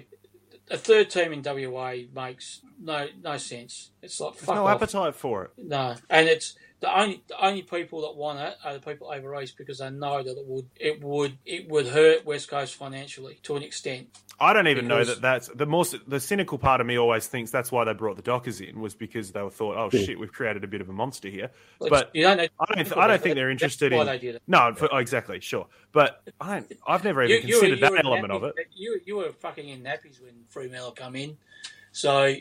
a third team in WA makes no no sense. It's like There's fuck no off. appetite for it. No, and it's the only the only people that want it are the people over east because they know that it would it would it would hurt West Coast financially to an extent. I don't even know that that's the most the cynical part of me always thinks that's why they brought the Dockers in was because they were thought, oh Yeah. shit, we've created a bit of a monster here. But But you don't know- I don't, think th- I don't think it. they're That's interested why in. they did it. No, for, oh, exactly, sure. But I don't. I've never even You- you considered you that were in element of it. You you were fucking in nappies when Fremantle come in, so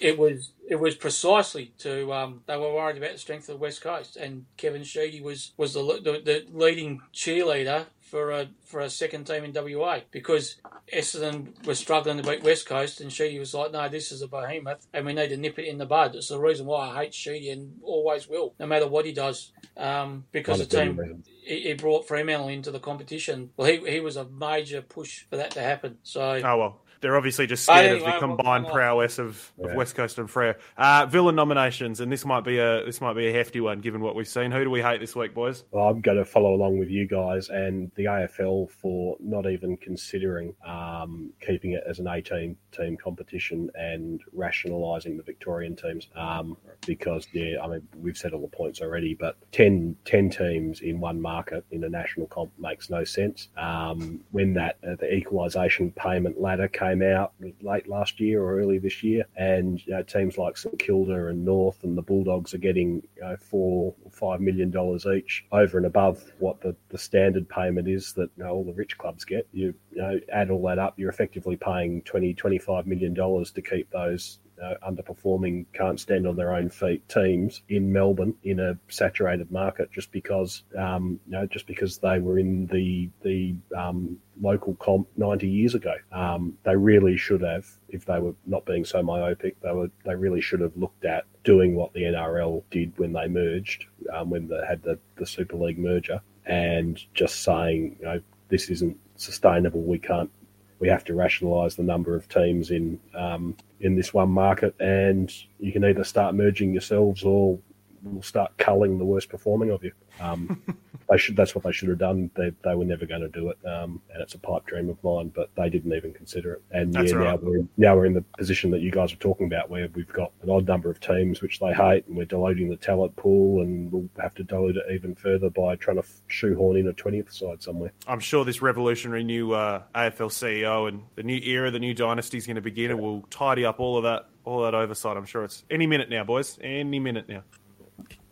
it was it was precisely to um, they were worried about the strength of the West Coast, and Kevin Sheedy was was the the, the leading cheerleader for a for a second team in WA because Essendon was struggling to beat West Coast, and Sheedy was like, "No, this is a behemoth, and we need to nip it in the bud." It's the reason why I hate Sheedy and always will, no matter what he does, um, because the team he, he brought Fremantle into the competition. Well, he he was a major push for that to happen. So Oh well, they're obviously just scared anyway, of the we'll combined come prowess of, of West Coast and Freo. Uh, villain nominations, and this might be a this might be a hefty one given what we've seen. Who do we hate this week, boys? Well, I'm going to follow along with you guys and the AFL for not even considering um, keeping it as an 18 team competition and rationalising the Victorian teams. Um, because, yeah, I mean, we've said all the points already, but 10, 10 teams in one market in a national comp makes no sense. Um, when that uh, the equalisation payment ladder came out late last year or early this year, and you know, teams like St Kilda and North and the Bulldogs are getting you know, four or five million dollars each over and above what the, the standard payment is that you know, all the rich clubs get. You, you know, add all that up, you're effectively paying 20, 25 million dollars to keep those uh, underperforming, can't stand on their own feet teams in Melbourne in a saturated market just because, um, you know, just because they were in the the um, local comp 90 years ago. Um, they really should have, if they were not being so myopic, they were they really should have looked at doing what the NRL did when they merged, um, when they had the, the Super League merger, and just saying, you know, this isn't sustainable. We can't we have to rationalise the number of teams in um, in this one market, and you can either start merging yourselves or we'll start culling the worst performing of you. Um, they should. That's what they should have done. They, they were never going to do it, um, and it's a pipe dream of mine. But they didn't even consider it. And That's yeah, all now we're in, now we're in the position that you guys are talking about, where we've got an odd number of teams which they hate, and we're diluting the talent pool, and we'll have to dilute it even further by trying to shoehorn in a twentieth side somewhere. I'm sure this revolutionary new uh, AFL CEO and the new era, the new dynasty is going to begin, and we'll tidy up all of that, all that oversight. I'm sure it's any minute now, boys. Any minute now.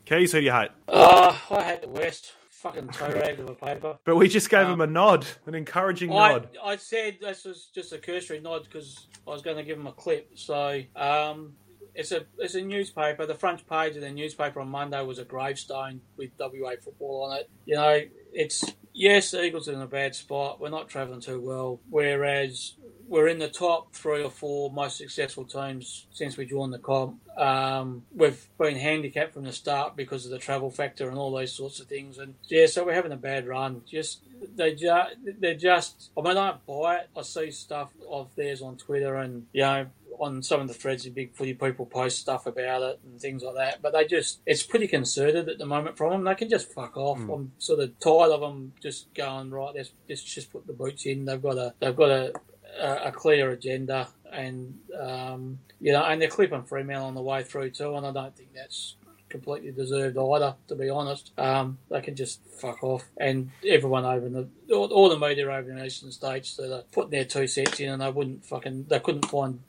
Keys, who do you hate? uh, I hate the West. Fucking toe rag of a paper. But we just gave Um, him a nod, an encouraging I, nod. I said this was just a cursory nod because I was going to give him a clip. So um, it's a it's a newspaper. The front page of the newspaper on Monday was a gravestone with WA football on it. You know, it's yes, Eagles are in a bad spot. We're not travelling too well. Whereas we're in the top three or four most successful teams since we joined the comp. Um, we've been handicapped from the start because of the travel factor and all those sorts of things. And yeah, so we're having a bad run. Just they just they're just. I mean, I buy it. I see stuff of theirs on Twitter and you know on some of the threads, the big footy people post stuff about it and things like that. But they just, it's pretty concerted at the moment from them. They can just fuck off. I'm sort of tired of them just going right. Let's, let's just put the boots in. They've got a, they've got a, a, a clear agenda, and um, you know, and they're clipping Fremantle on the way through too, and I don't think that's completely deserved either. To be honest, um, they can just fuck off, and everyone over in the all, all the media over in the eastern states that are putting their two cents in, and they wouldn't fucking they couldn't find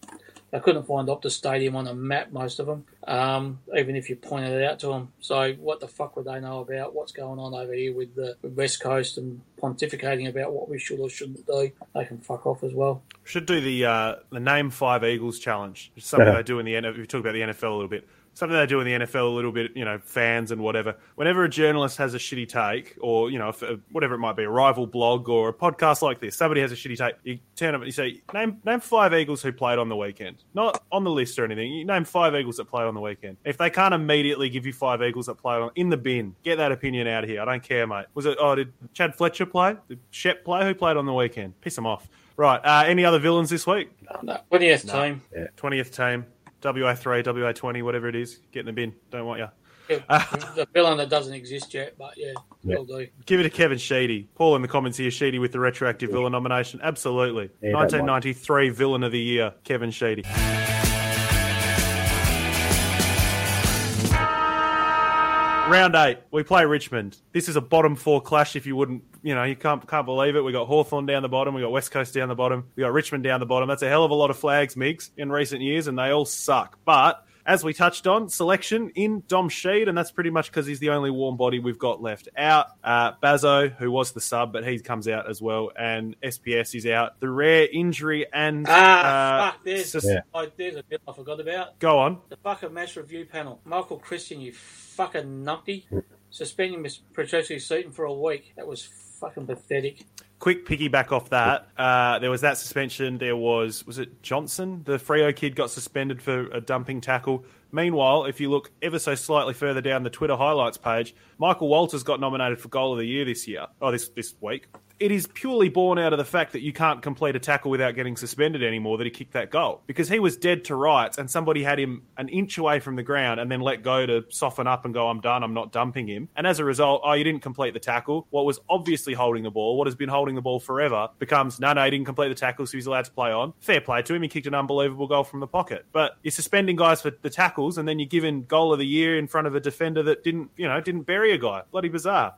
they couldn't find Optus Stadium on a map, most of them, um, even if you pointed it out to them. So, what the fuck would they know about what's going on over here with the West Coast and pontificating about what we should or shouldn't do? They can fuck off as well. Should do the uh, the name five Eagles challenge. It's something they do in the NFL. We talk about the NFL a little bit. Something they do in the NFL a little bit, you know, fans and whatever. Whenever a journalist has a shitty take, or you know, if, uh, whatever it might be, a rival blog or a podcast like this, somebody has a shitty take. You turn up and you say, "Name name five Eagles who played on the weekend, not on the list or anything. You name five Eagles that played on the weekend. If they can't immediately give you five Eagles that played on in the bin, get that opinion out of here. I don't care, mate. Was it? Oh, did Chad Fletcher play? Did Shep play? Who played on the weekend? Piss them off. Right. Uh, any other villains this week? No, twentieth team. Twentieth team. WA three, WA twenty, whatever it is. Get in the bin. Don't want you. Yeah, the villain that doesn't exist yet, but yeah, Yeah. will do. Give it to Kevin Sheedy. Paul in the comments here, Sheedy with the retroactive villain nomination. Absolutely. Yeah, 1993 villain of the year, Kevin Sheedy. Round eight, we play Richmond. This is a bottom four clash. If you wouldn't, you know, you can't can't believe it. We got Hawthorn down the bottom, we got West Coast down the bottom, we got Richmond down the bottom. That's a hell of a lot of flags, Migs, in recent years, and they all suck. But as we touched on, selection in Dom Sheed, and that's pretty much because he's the only warm body we've got left out. Uh, Bazo, who was the sub, but he comes out as well, and SPS is out. The rare injury and Ah, uh, fuck, there's, sus- Yeah. oh, there's a bit I forgot about. go on. The fucking match review panel. Michael Christian, you fucking numpty. Suspending Miss Patricia Seaton for a week. That was fucking pathetic. Quick piggyback off that. Uh, there was that suspension. There was was it Johnson, the Freo kid, got suspended for a dumping tackle. Meanwhile, if you look ever so slightly further down the Twitter highlights page, Michael Walters got nominated for goal of the year this year. Oh, this this week. It is purely born out of the fact that you can't complete a tackle without getting suspended anymore. That he kicked that goal because he was dead to rights, and somebody had him an inch away from the ground and then let go to soften up and go, "I'm done. I'm not dumping him." And as a result, oh, you didn't complete the tackle. What was obviously holding the ball, what has been holding the ball forever, becomes no, no, he didn't complete the tackle, so he's allowed to play on. Fair play to him. He kicked an unbelievable goal from the pocket. But you're suspending guys for the tackles, and then you're giving goal of the year in front of a defender that didn't, you know, didn't bury a guy. Bloody bizarre.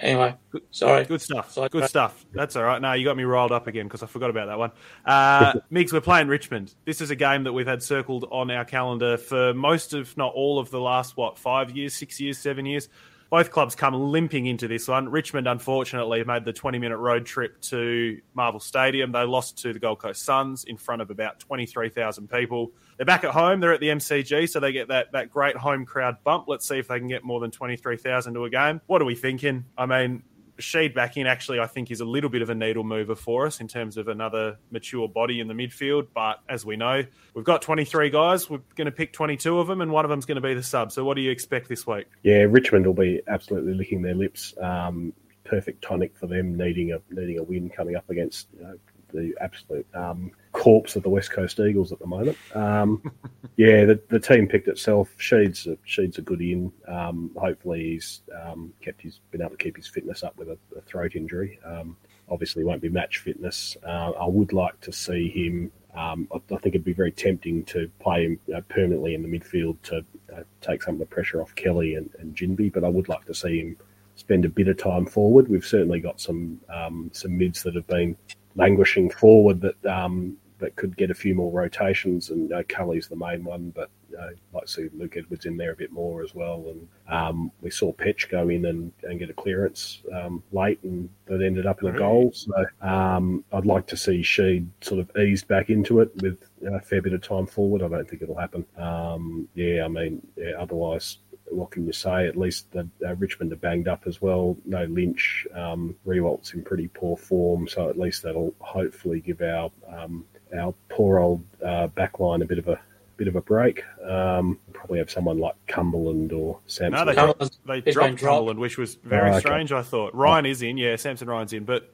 Anyway, sorry. Good stuff. Good stuff. That's all right. No, you got me riled up again because I forgot about that one. Uh, Migs, we're playing Richmond. This is a game that we've had circled on our calendar for most, if not all, of the last, what, five years, six years, seven years? Both clubs come limping into this one. Richmond, unfortunately, made the 20 minute road trip to Marvel Stadium. They lost to the Gold Coast Suns in front of about 23,000 people. They're back at home. They're at the MCG, so they get that, that great home crowd bump. Let's see if they can get more than 23,000 to a game. What are we thinking? I mean, Sheed back in actually, I think, is a little bit of a needle mover for us in terms of another mature body in the midfield. But as we know, we've got 23 guys. We're going to pick 22 of them, and one of them's going to be the sub. So, what do you expect this week? Yeah, Richmond will be absolutely licking their lips. Um, perfect tonic for them, needing a needing a win coming up against you know, the absolute um, corpse of the West Coast Eagles at the moment. Um, yeah, the, the team picked itself. Sheed's a, Sheed's a good in. Um, hopefully, he's um, kept his been able to keep his fitness up with a, a throat injury. Um, obviously, won't be match fitness. Uh, I would like to see him. Um, I, I think it'd be very tempting to play him uh, permanently in the midfield to uh, take some of the pressure off Kelly and, and Ginbey, but I would like to see him spend a bit of time forward. We've certainly got some um, some mids that have been languishing forward that um, that could get a few more rotations, and uh, Culley's the main one, but uh, I'd like to see Luke Edwards in there a bit more as well. And um, we saw Petch go in and, and get a clearance um, late, and that ended up in a goal. So um, I'd like to see Sheed sort of eased back into it with a fair bit of time forward. I don't think it'll happen. Um, yeah, I mean, yeah, otherwise what can you say? At least the, uh, Richmond are banged up as well. No Lynch. Um, Riewoldt's in pretty poor form, so at least that'll hopefully give our um, our poor old uh, backline a bit of a bit of a break. Um, probably have someone like Cumberland or Samson. No, they, they dropped dropped. Cumberland, which was very Oh, okay. strange, I thought. Ryan is in, yeah, Samson Ryan's in, but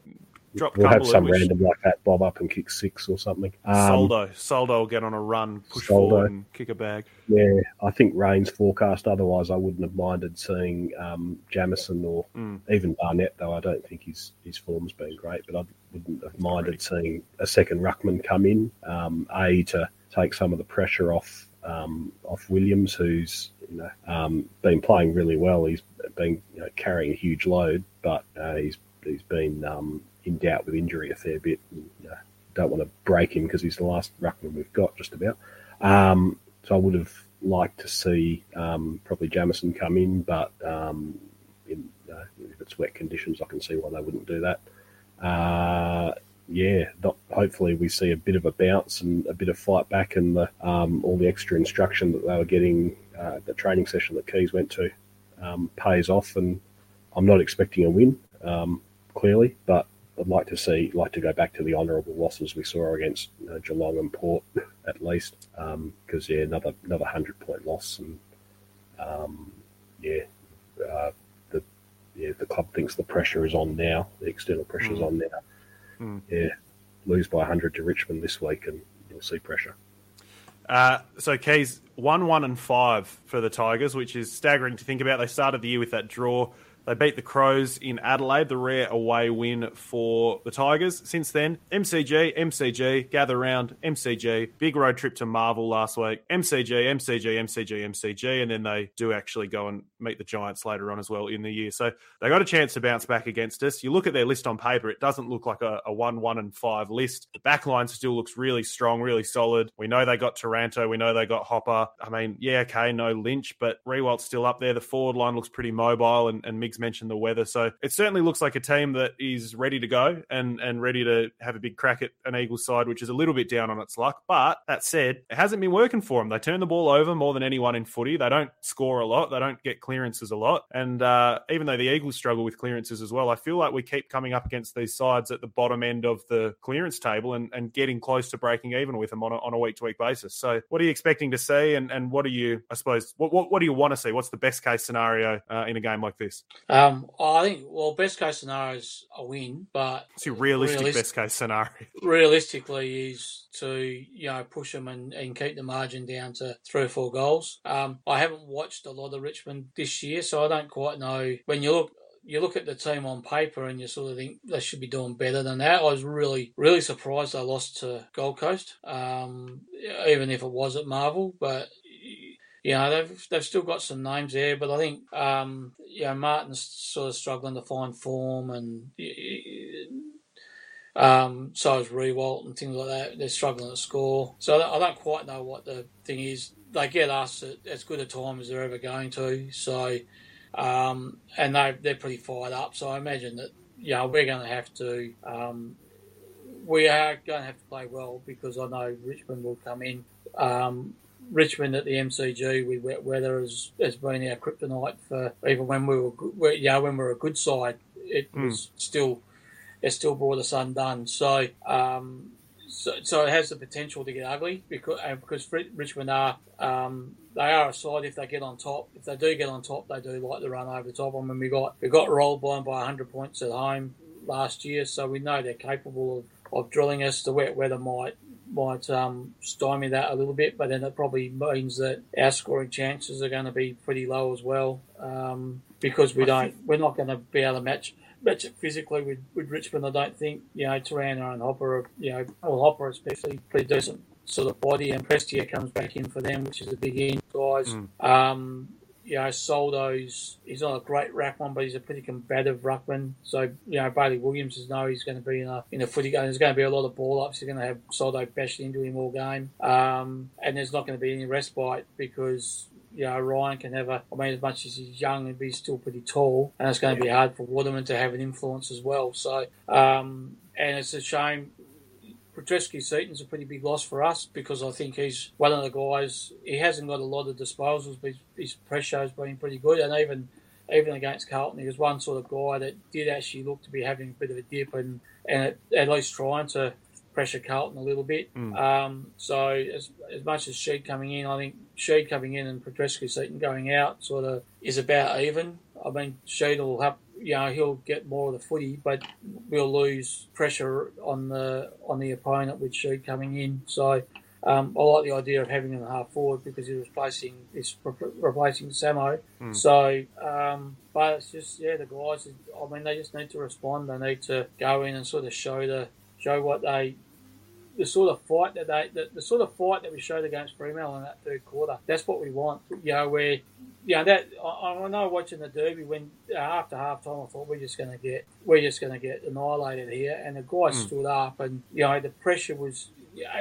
drop we'll have some which- random like that bob up and kick six or something. Um, Soldo. Soldo will get on a run, push Soldo. forward, and kick a bag. Yeah, I think rain's forecast. Otherwise, I wouldn't have minded seeing um, Jamieson or Mm. even Barnett. Though I don't think his his form's been great, but I wouldn't have minded seeing a second ruckman come in. Um, a to take some of the pressure off um, off Williams, who's you know um, been playing really well. He's been you know, carrying a huge load, but uh, he's he's been um, in doubt with injury a fair bit. And, don't want to break him because he's the last ruckman we've got just about. Um, so I would have liked to see um, probably Jamieson come in, but um, in, uh, if it's wet conditions, I can see why they wouldn't do that. Uh, yeah, not, hopefully we see a bit of a bounce and a bit of fight back, and the, um, all the extra instruction that they were getting, uh, the training session that Keys went to, um, pays off. And I'm not expecting a win, um, clearly, but I'd like to see, like to go back to the honourable losses we saw against you know, Geelong and Port, at least, because yeah, another another hundred point loss, and um, yeah, uh, the yeah the club thinks the pressure is on now, the external pressure is Mm. on now. Mm. Yeah, lose by hundred to Richmond this week, and you'll see pressure. Uh, so Keys one, one, and five for the Tigers, which is staggering to think about. They started the year with that draw. They beat the Crows in Adelaide, the rare away win for the Tigers. Since then, MCG, MCG, gather round, MCG, big road trip to Marvel last week, MCG, MCG, MCG, MCG, and then they do actually go and meet the Giants later on as well in the year. So they got a chance to bounce back against us. You look at their list on paper, it doesn't look like a, a 1 1 and 5 list. The back line still looks really strong, really solid. We know they got Taranto, we know they got Hopper. I mean, yeah, okay, no Lynch, but Riewoldt's still up there. The forward line looks pretty mobile, and, and Migs mentioned the weather. So it certainly looks like a team that is ready to go and, and ready to have a big crack at an Eagles side, which is a little bit down on its luck. But that said, it hasn't been working for them. They turn the ball over more than anyone in footy. They don't score a lot. They don't get clearances a lot. And uh, even though the Eagles struggle with clearances as well, I feel like we keep coming up against these sides at the bottom end of the clearance table and, and getting close to breaking even with them on a, on a week-to-week basis. So what are you expecting to see? And, and what are you, I suppose, what, what, what do you want to see? What's the best case scenario uh, in a game like this? Um, I think well, best case scenario is a win, but It's your realistic realis- best case scenario. realistically is to you know push them and, and keep the margin down to three or four goals. Um, I haven't watched a lot of Richmond this year, so I don't quite know. When you look you look at the team on paper and you sort of think they should be doing better than that. I was really really surprised they lost to Gold Coast, um, even if it was at Marvel, but. You know they've they've still got some names there, but I think um, you know Martin's sort of struggling to find form, and um, so is Riewoldt and things like that. They're struggling to score. So I don't quite know what the thing is. They get us at as good a time as they're ever going to. So, um, and they they're pretty fired up. So I imagine that you know we're going to have to. Um, we are going to have to play well because I know Richmond will come in. Um, Richmond at the MCG with wet weather has, has been our kryptonite for even when we were good, yeah when we were a good side. It Mm. was still it still brought us undone. So, um, so, so it has the potential to get ugly because uh, because Richmond are um, they are a side if they get on top. If they do get on top, they do like to run over the top. I mean, we got we got rolled by them by 100 points at home last year, so we know they're capable of, of drilling us. The wet weather might might um, stymie that a little bit, but then it probably means that our scoring chances are going to be pretty low as well um, because we don't we're not going to be able to match match it physically with, with Richmond. I don't think you know Taranto and Hopper, are, you know, well Hopper especially pretty decent sort of body, and Prestia comes back in for them, which is a big in guys. Um, you know, Soldo's he's not a great ruckman, but he's a pretty combative ruckman. So you know, Bailey Williams is know he's going to be in a in a footy game. There's going to be a lot of ball ups. He's going to have Soldo bashed into him all game, um, and there's not going to be any respite because you know, Ryan can have a, I mean, as much as he's young, and he's still pretty tall, and it's going to be hard for Waterman to have an influence as well. So, um, and it's a shame. Petrevski-Seton's a pretty big loss for us because I think he's one of the guys. He hasn't got a lot of disposals, but his, his pressure has been pretty good. And even even against Carlton, he was one sort of guy that did actually look to be having a bit of a dip and and at, at least trying to pressure Carlton a little bit. Mm. Um, so as, as much as Sheed coming in, I think Sheed coming in and Petrevski-Seton going out sort of is about even. I mean, Sheed will have you know he'll get more of the footy, but we'll lose pressure on the on the opponent with Sheed coming in. So um, I like the idea of having him half forward because he's replacing he's replacing Samo. Hmm. So, um, but it's just yeah, the guys. I mean, they just need to respond. They need to go in and sort of show the show what they the sort of fight that they the, the sort of fight that we showed against Fremantle in that third quarter. That's what we want. You know, where you know that I, I know watching the derby when uh, after half time I thought we're just going to get we're just going to get annihilated here, and the guys Mm. stood up, and you know the pressure was.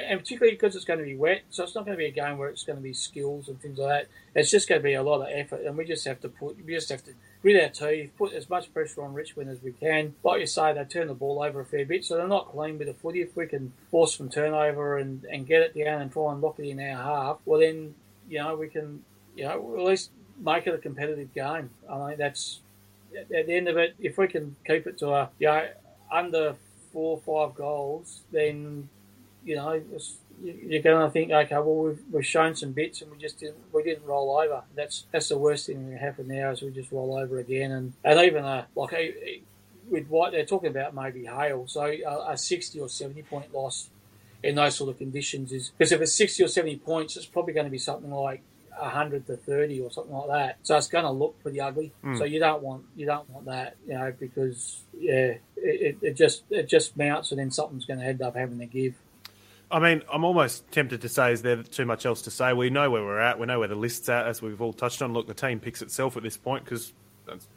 And particularly because it's going to be wet, so it's not going to be a game where it's going to be skills and things like that. It's just going to be a lot of effort, and we just have to put, we just have to grit our teeth, put as much pressure on Richmond as we can. Like you say, they turn the ball over a fair bit, so they're not clean with the footy. If we can force some turnover and, and get it down and try and lock it in our half, well then, you know, we can, you know, at least make it a competitive game. I mean, that's at the end of it. If we can keep it to a, you know, under four or five goals, then you know it's, you're going to think, okay, well we've, we've shown some bits and we just didn't we didn't roll over. That's that's the worst thing that can happen now is we just roll over again and and even a like a, with what they're talking about maybe hail, so a, a sixty or seventy point loss in those sort of conditions is because if it's sixty or seventy points, it's probably going to be something like. 100 to 30 or something like that so it's going to look pretty ugly Mm. so you don't want you don't want that you know because yeah it, it, it just it just mounts and then something's going to end up having to give I mean, I'm almost tempted to say, is there too much else to say? We know where we're at. We know where the list's at, as we've all touched on. Look, the team picks itself at this point because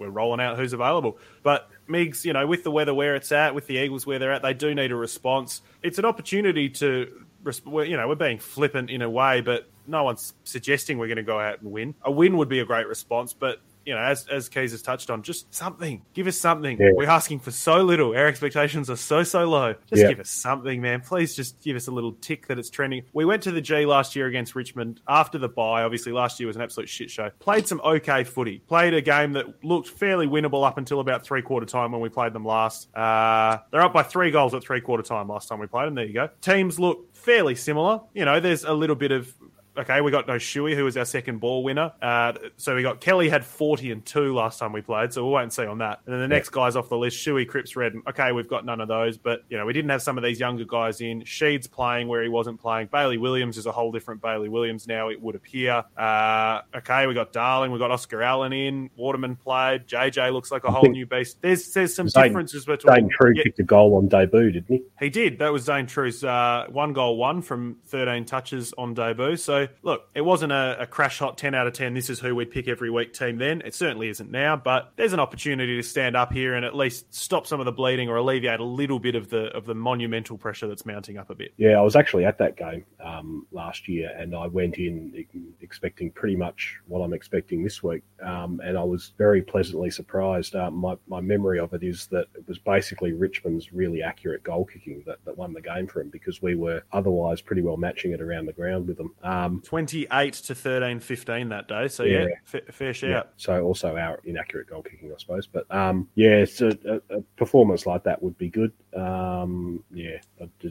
we're rolling out who's available. But Migs, you know, with the weather where it's at, with the Eagles where they're at, they do need a response. It's an opportunity to, you know, we're being flippant in a way, but no one's suggesting we're going to go out and win. A win would be a great response, but you know, as as Keys has touched on, just something. Give us something. Yeah. We're asking for so little. Our expectations are so so low. Just Yeah. give us something, man. Please just give us a little tick that it's trending. We went to the G last year against Richmond after the bye. Obviously, last year was an absolute shit show. Played some okay footy. Played a game that looked fairly winnable up until about three quarter time when we played them last. Uh, they're up by three goals at three quarter time last time we played them. There you go. Teams look fairly similar. You know, there's a little bit of Okay, we got no Shuey, who was our second ball winner. Uh, so we got Kelly had 40 and 2 last time we played, so we won't see on that. And then the next guys off the list, Shuey, Cripps, Red. Okay, we've got none of those, but, you know, we didn't have some of these younger guys in. Sheed's playing where he wasn't playing. Bailey Williams is a whole different Bailey Williams now, it would appear. Uh, okay, we got Darling, we got Oscar Allen in. Waterman played. JJ looks like a whole new beast. There's there's some Zane- differences between. Dane Trew Yeah, kicked a goal on debut, didn't he? he did. That was Zane Trew's uh, one goal, one from 13 touches on debut. So, look, it wasn't a, a crash hot 10 out of 10. This is who we'd pick every week team then. It certainly isn't now, but there's an opportunity to stand up here and at least stop some of the bleeding or alleviate a little bit of the of the monumental pressure that's mounting up a bit. Yeah, I was actually at that game um, last year, and I went in expecting pretty much what I'm expecting this week, um, and I was very pleasantly surprised. Uh, my my memory of it is that it was basically Richmond's really accurate goal kicking that, that won the game for him because we were otherwise pretty well matching it around the ground with them. Um, 28 to 13 15 that day. So, yeah, Yeah. fa- fair share. yeah, so also our inaccurate goal kicking, I suppose. But um, yeah, so a, a performance like that would be good. Um, yeah,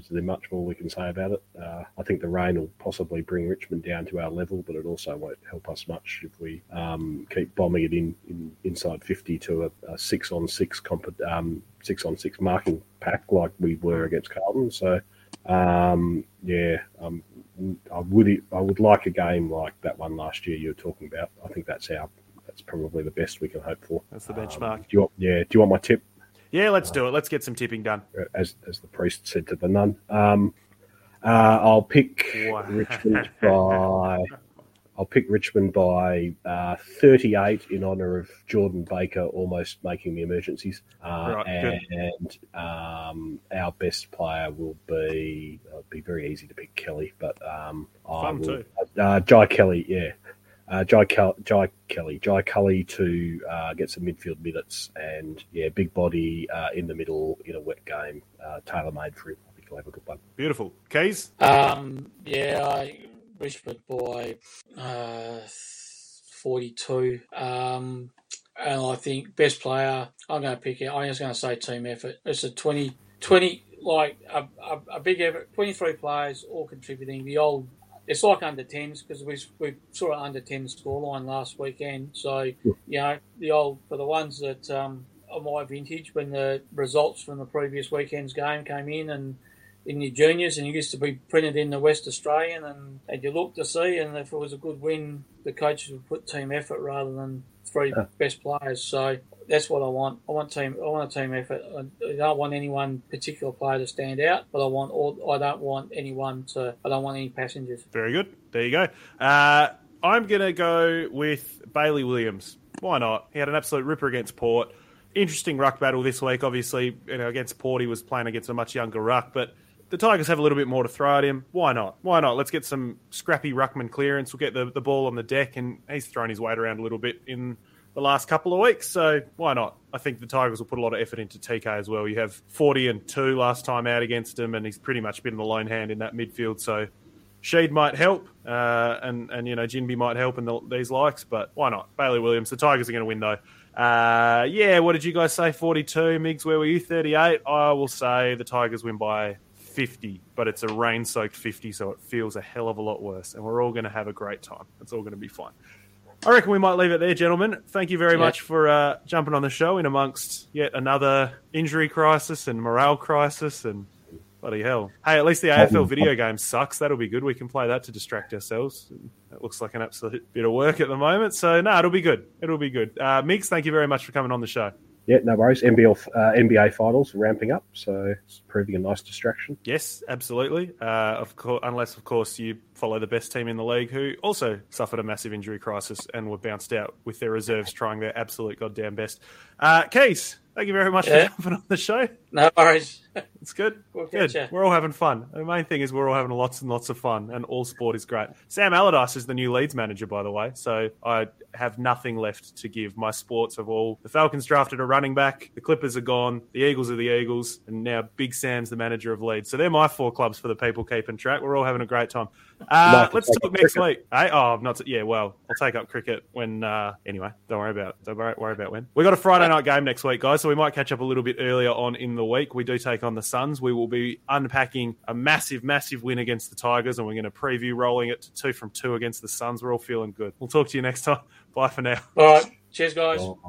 there much more we can say about it? Uh, I think the rain will possibly bring Richmond down to our level, but it also won't help us much if we um, keep bombing it in, in inside fifty to a, a six on six comp, um, six on six marking pack like we were against Carlton. So um, yeah, um, I would I would like a game like that one last year you were talking about. I think that's our that's probably the best we can hope for. That's the Um, benchmark. do you want, yeah, do you want my tip? Yeah, let's do it. Let's get some tipping done. As as the priest said to the nun, um, uh, I'll pick Wow. Richmond by. I'll pick Richmond by uh, 38 in honour of Jordan Baker almost making the emergencies. Uh, Right, and um, our best player will be, it'll be very easy to pick Kelly, but um, I Fun will, too. Uh, Jai Kelly, yeah. Uh, Jai, Kel- Jai Kelly, Jai Culley to uh, get some midfield minutes and yeah, big body uh, in the middle in a wet game, uh, tailor made for him. I think he'll have a good one. Beautiful. Keys? Um, yeah, I Richmond by uh, 42. Um, and I think best player, I'm going to pick it. I'm just going to say team effort. It's a 20, 20 like a, a, a big effort. 23 players all contributing. The old, it's like under 10s because we, we saw an under 10 scoreline last weekend. So, you know, the old, for the ones that, um, of my vintage when the results from the previous weekend's game came in and in your juniors and you used to be printed in the West Australian and, and you look to see and if it was a good win the coaches would put team effort rather than three Yeah. best players so that's what I want I want team I want a team effort I I don't want any one particular player to stand out but I want all I don't want anyone to I don't want any passengers Very good. There you go. Uh, I'm going to go with Bailey Williams. Why not? He had an absolute ripper against Port. Interesting ruck battle this week. Obviously, you know, against Port, he was playing against a much younger ruck, but the Tigers have a little bit more to throw at him. Why not? Why not? Let's get some scrappy ruckman clearance. We'll get the, the ball on the deck, and he's thrown his weight around a little bit in the last couple of weeks. So why not? I think the Tigers will put a lot of effort into TK as well. You have 40 and 2 last time out against him, and he's pretty much been the lone hand in that midfield. So Sheed might help, uh, and and you know Jinby might help in the, these likes, but why not? Bailey Williams. The Tigers are going to win though. Uh, yeah, what did you guys say? Forty-two. Migs, where were you? Thirty-eight. I will say the Tigers win by fifty, but it's a rain-soaked fifty, so it feels a hell of a lot worse, and we're all going to have a great time. It's all going to be fine. I reckon we might leave it there, gentlemen. Thank you very Yeah. much for uh, jumping on the show in amongst yet another injury crisis and morale crisis and bloody hell. Hey, at least the AFL video game sucks. That'll be good. We can play that to distract ourselves. It looks like an absolute bit of work at the moment. So, no, it'll be good. It'll be good. Uh, Migs, thank you very much for coming on the show. Yeah, no worries. NBL, uh, NBA finals ramping up, so it's proving a nice distraction. Yes, absolutely. Uh, of course, unless of course you follow the best team in the league, who also suffered a massive injury crisis and were bounced out with their reserves trying their absolute goddamn best. Uh, Keys, thank you very much Yeah. for jumping on the show. no worries It's good. We'll good. We're all having fun. The main thing is we're all having lots and lots of fun, and all sport is great. Sam Allardyce is the new Leeds manager, by the way. So I have nothing left to give. My sports have all. The Falcons drafted a running back. The Clippers are gone. The Eagles are the Eagles, and now Big Sam's the manager of Leeds. So they're my four clubs for the people keeping track. We're all having a great time. Uh, let's talk next cricket. week. Hey, oh, I'm not. Yeah, well, I'll take up cricket when. Uh, anyway, don't worry about it. Don't worry, worry about when. We got a Friday night game next week, guys. So we might catch up a little bit earlier on in the week. We do take on the Suns. We will be unpacking a massive, massive win against the Tigers, and we're going to preview rolling it to two from two against the Suns. We're all feeling good. We'll talk to you next time. Bye for now. all right cheers guys Oh,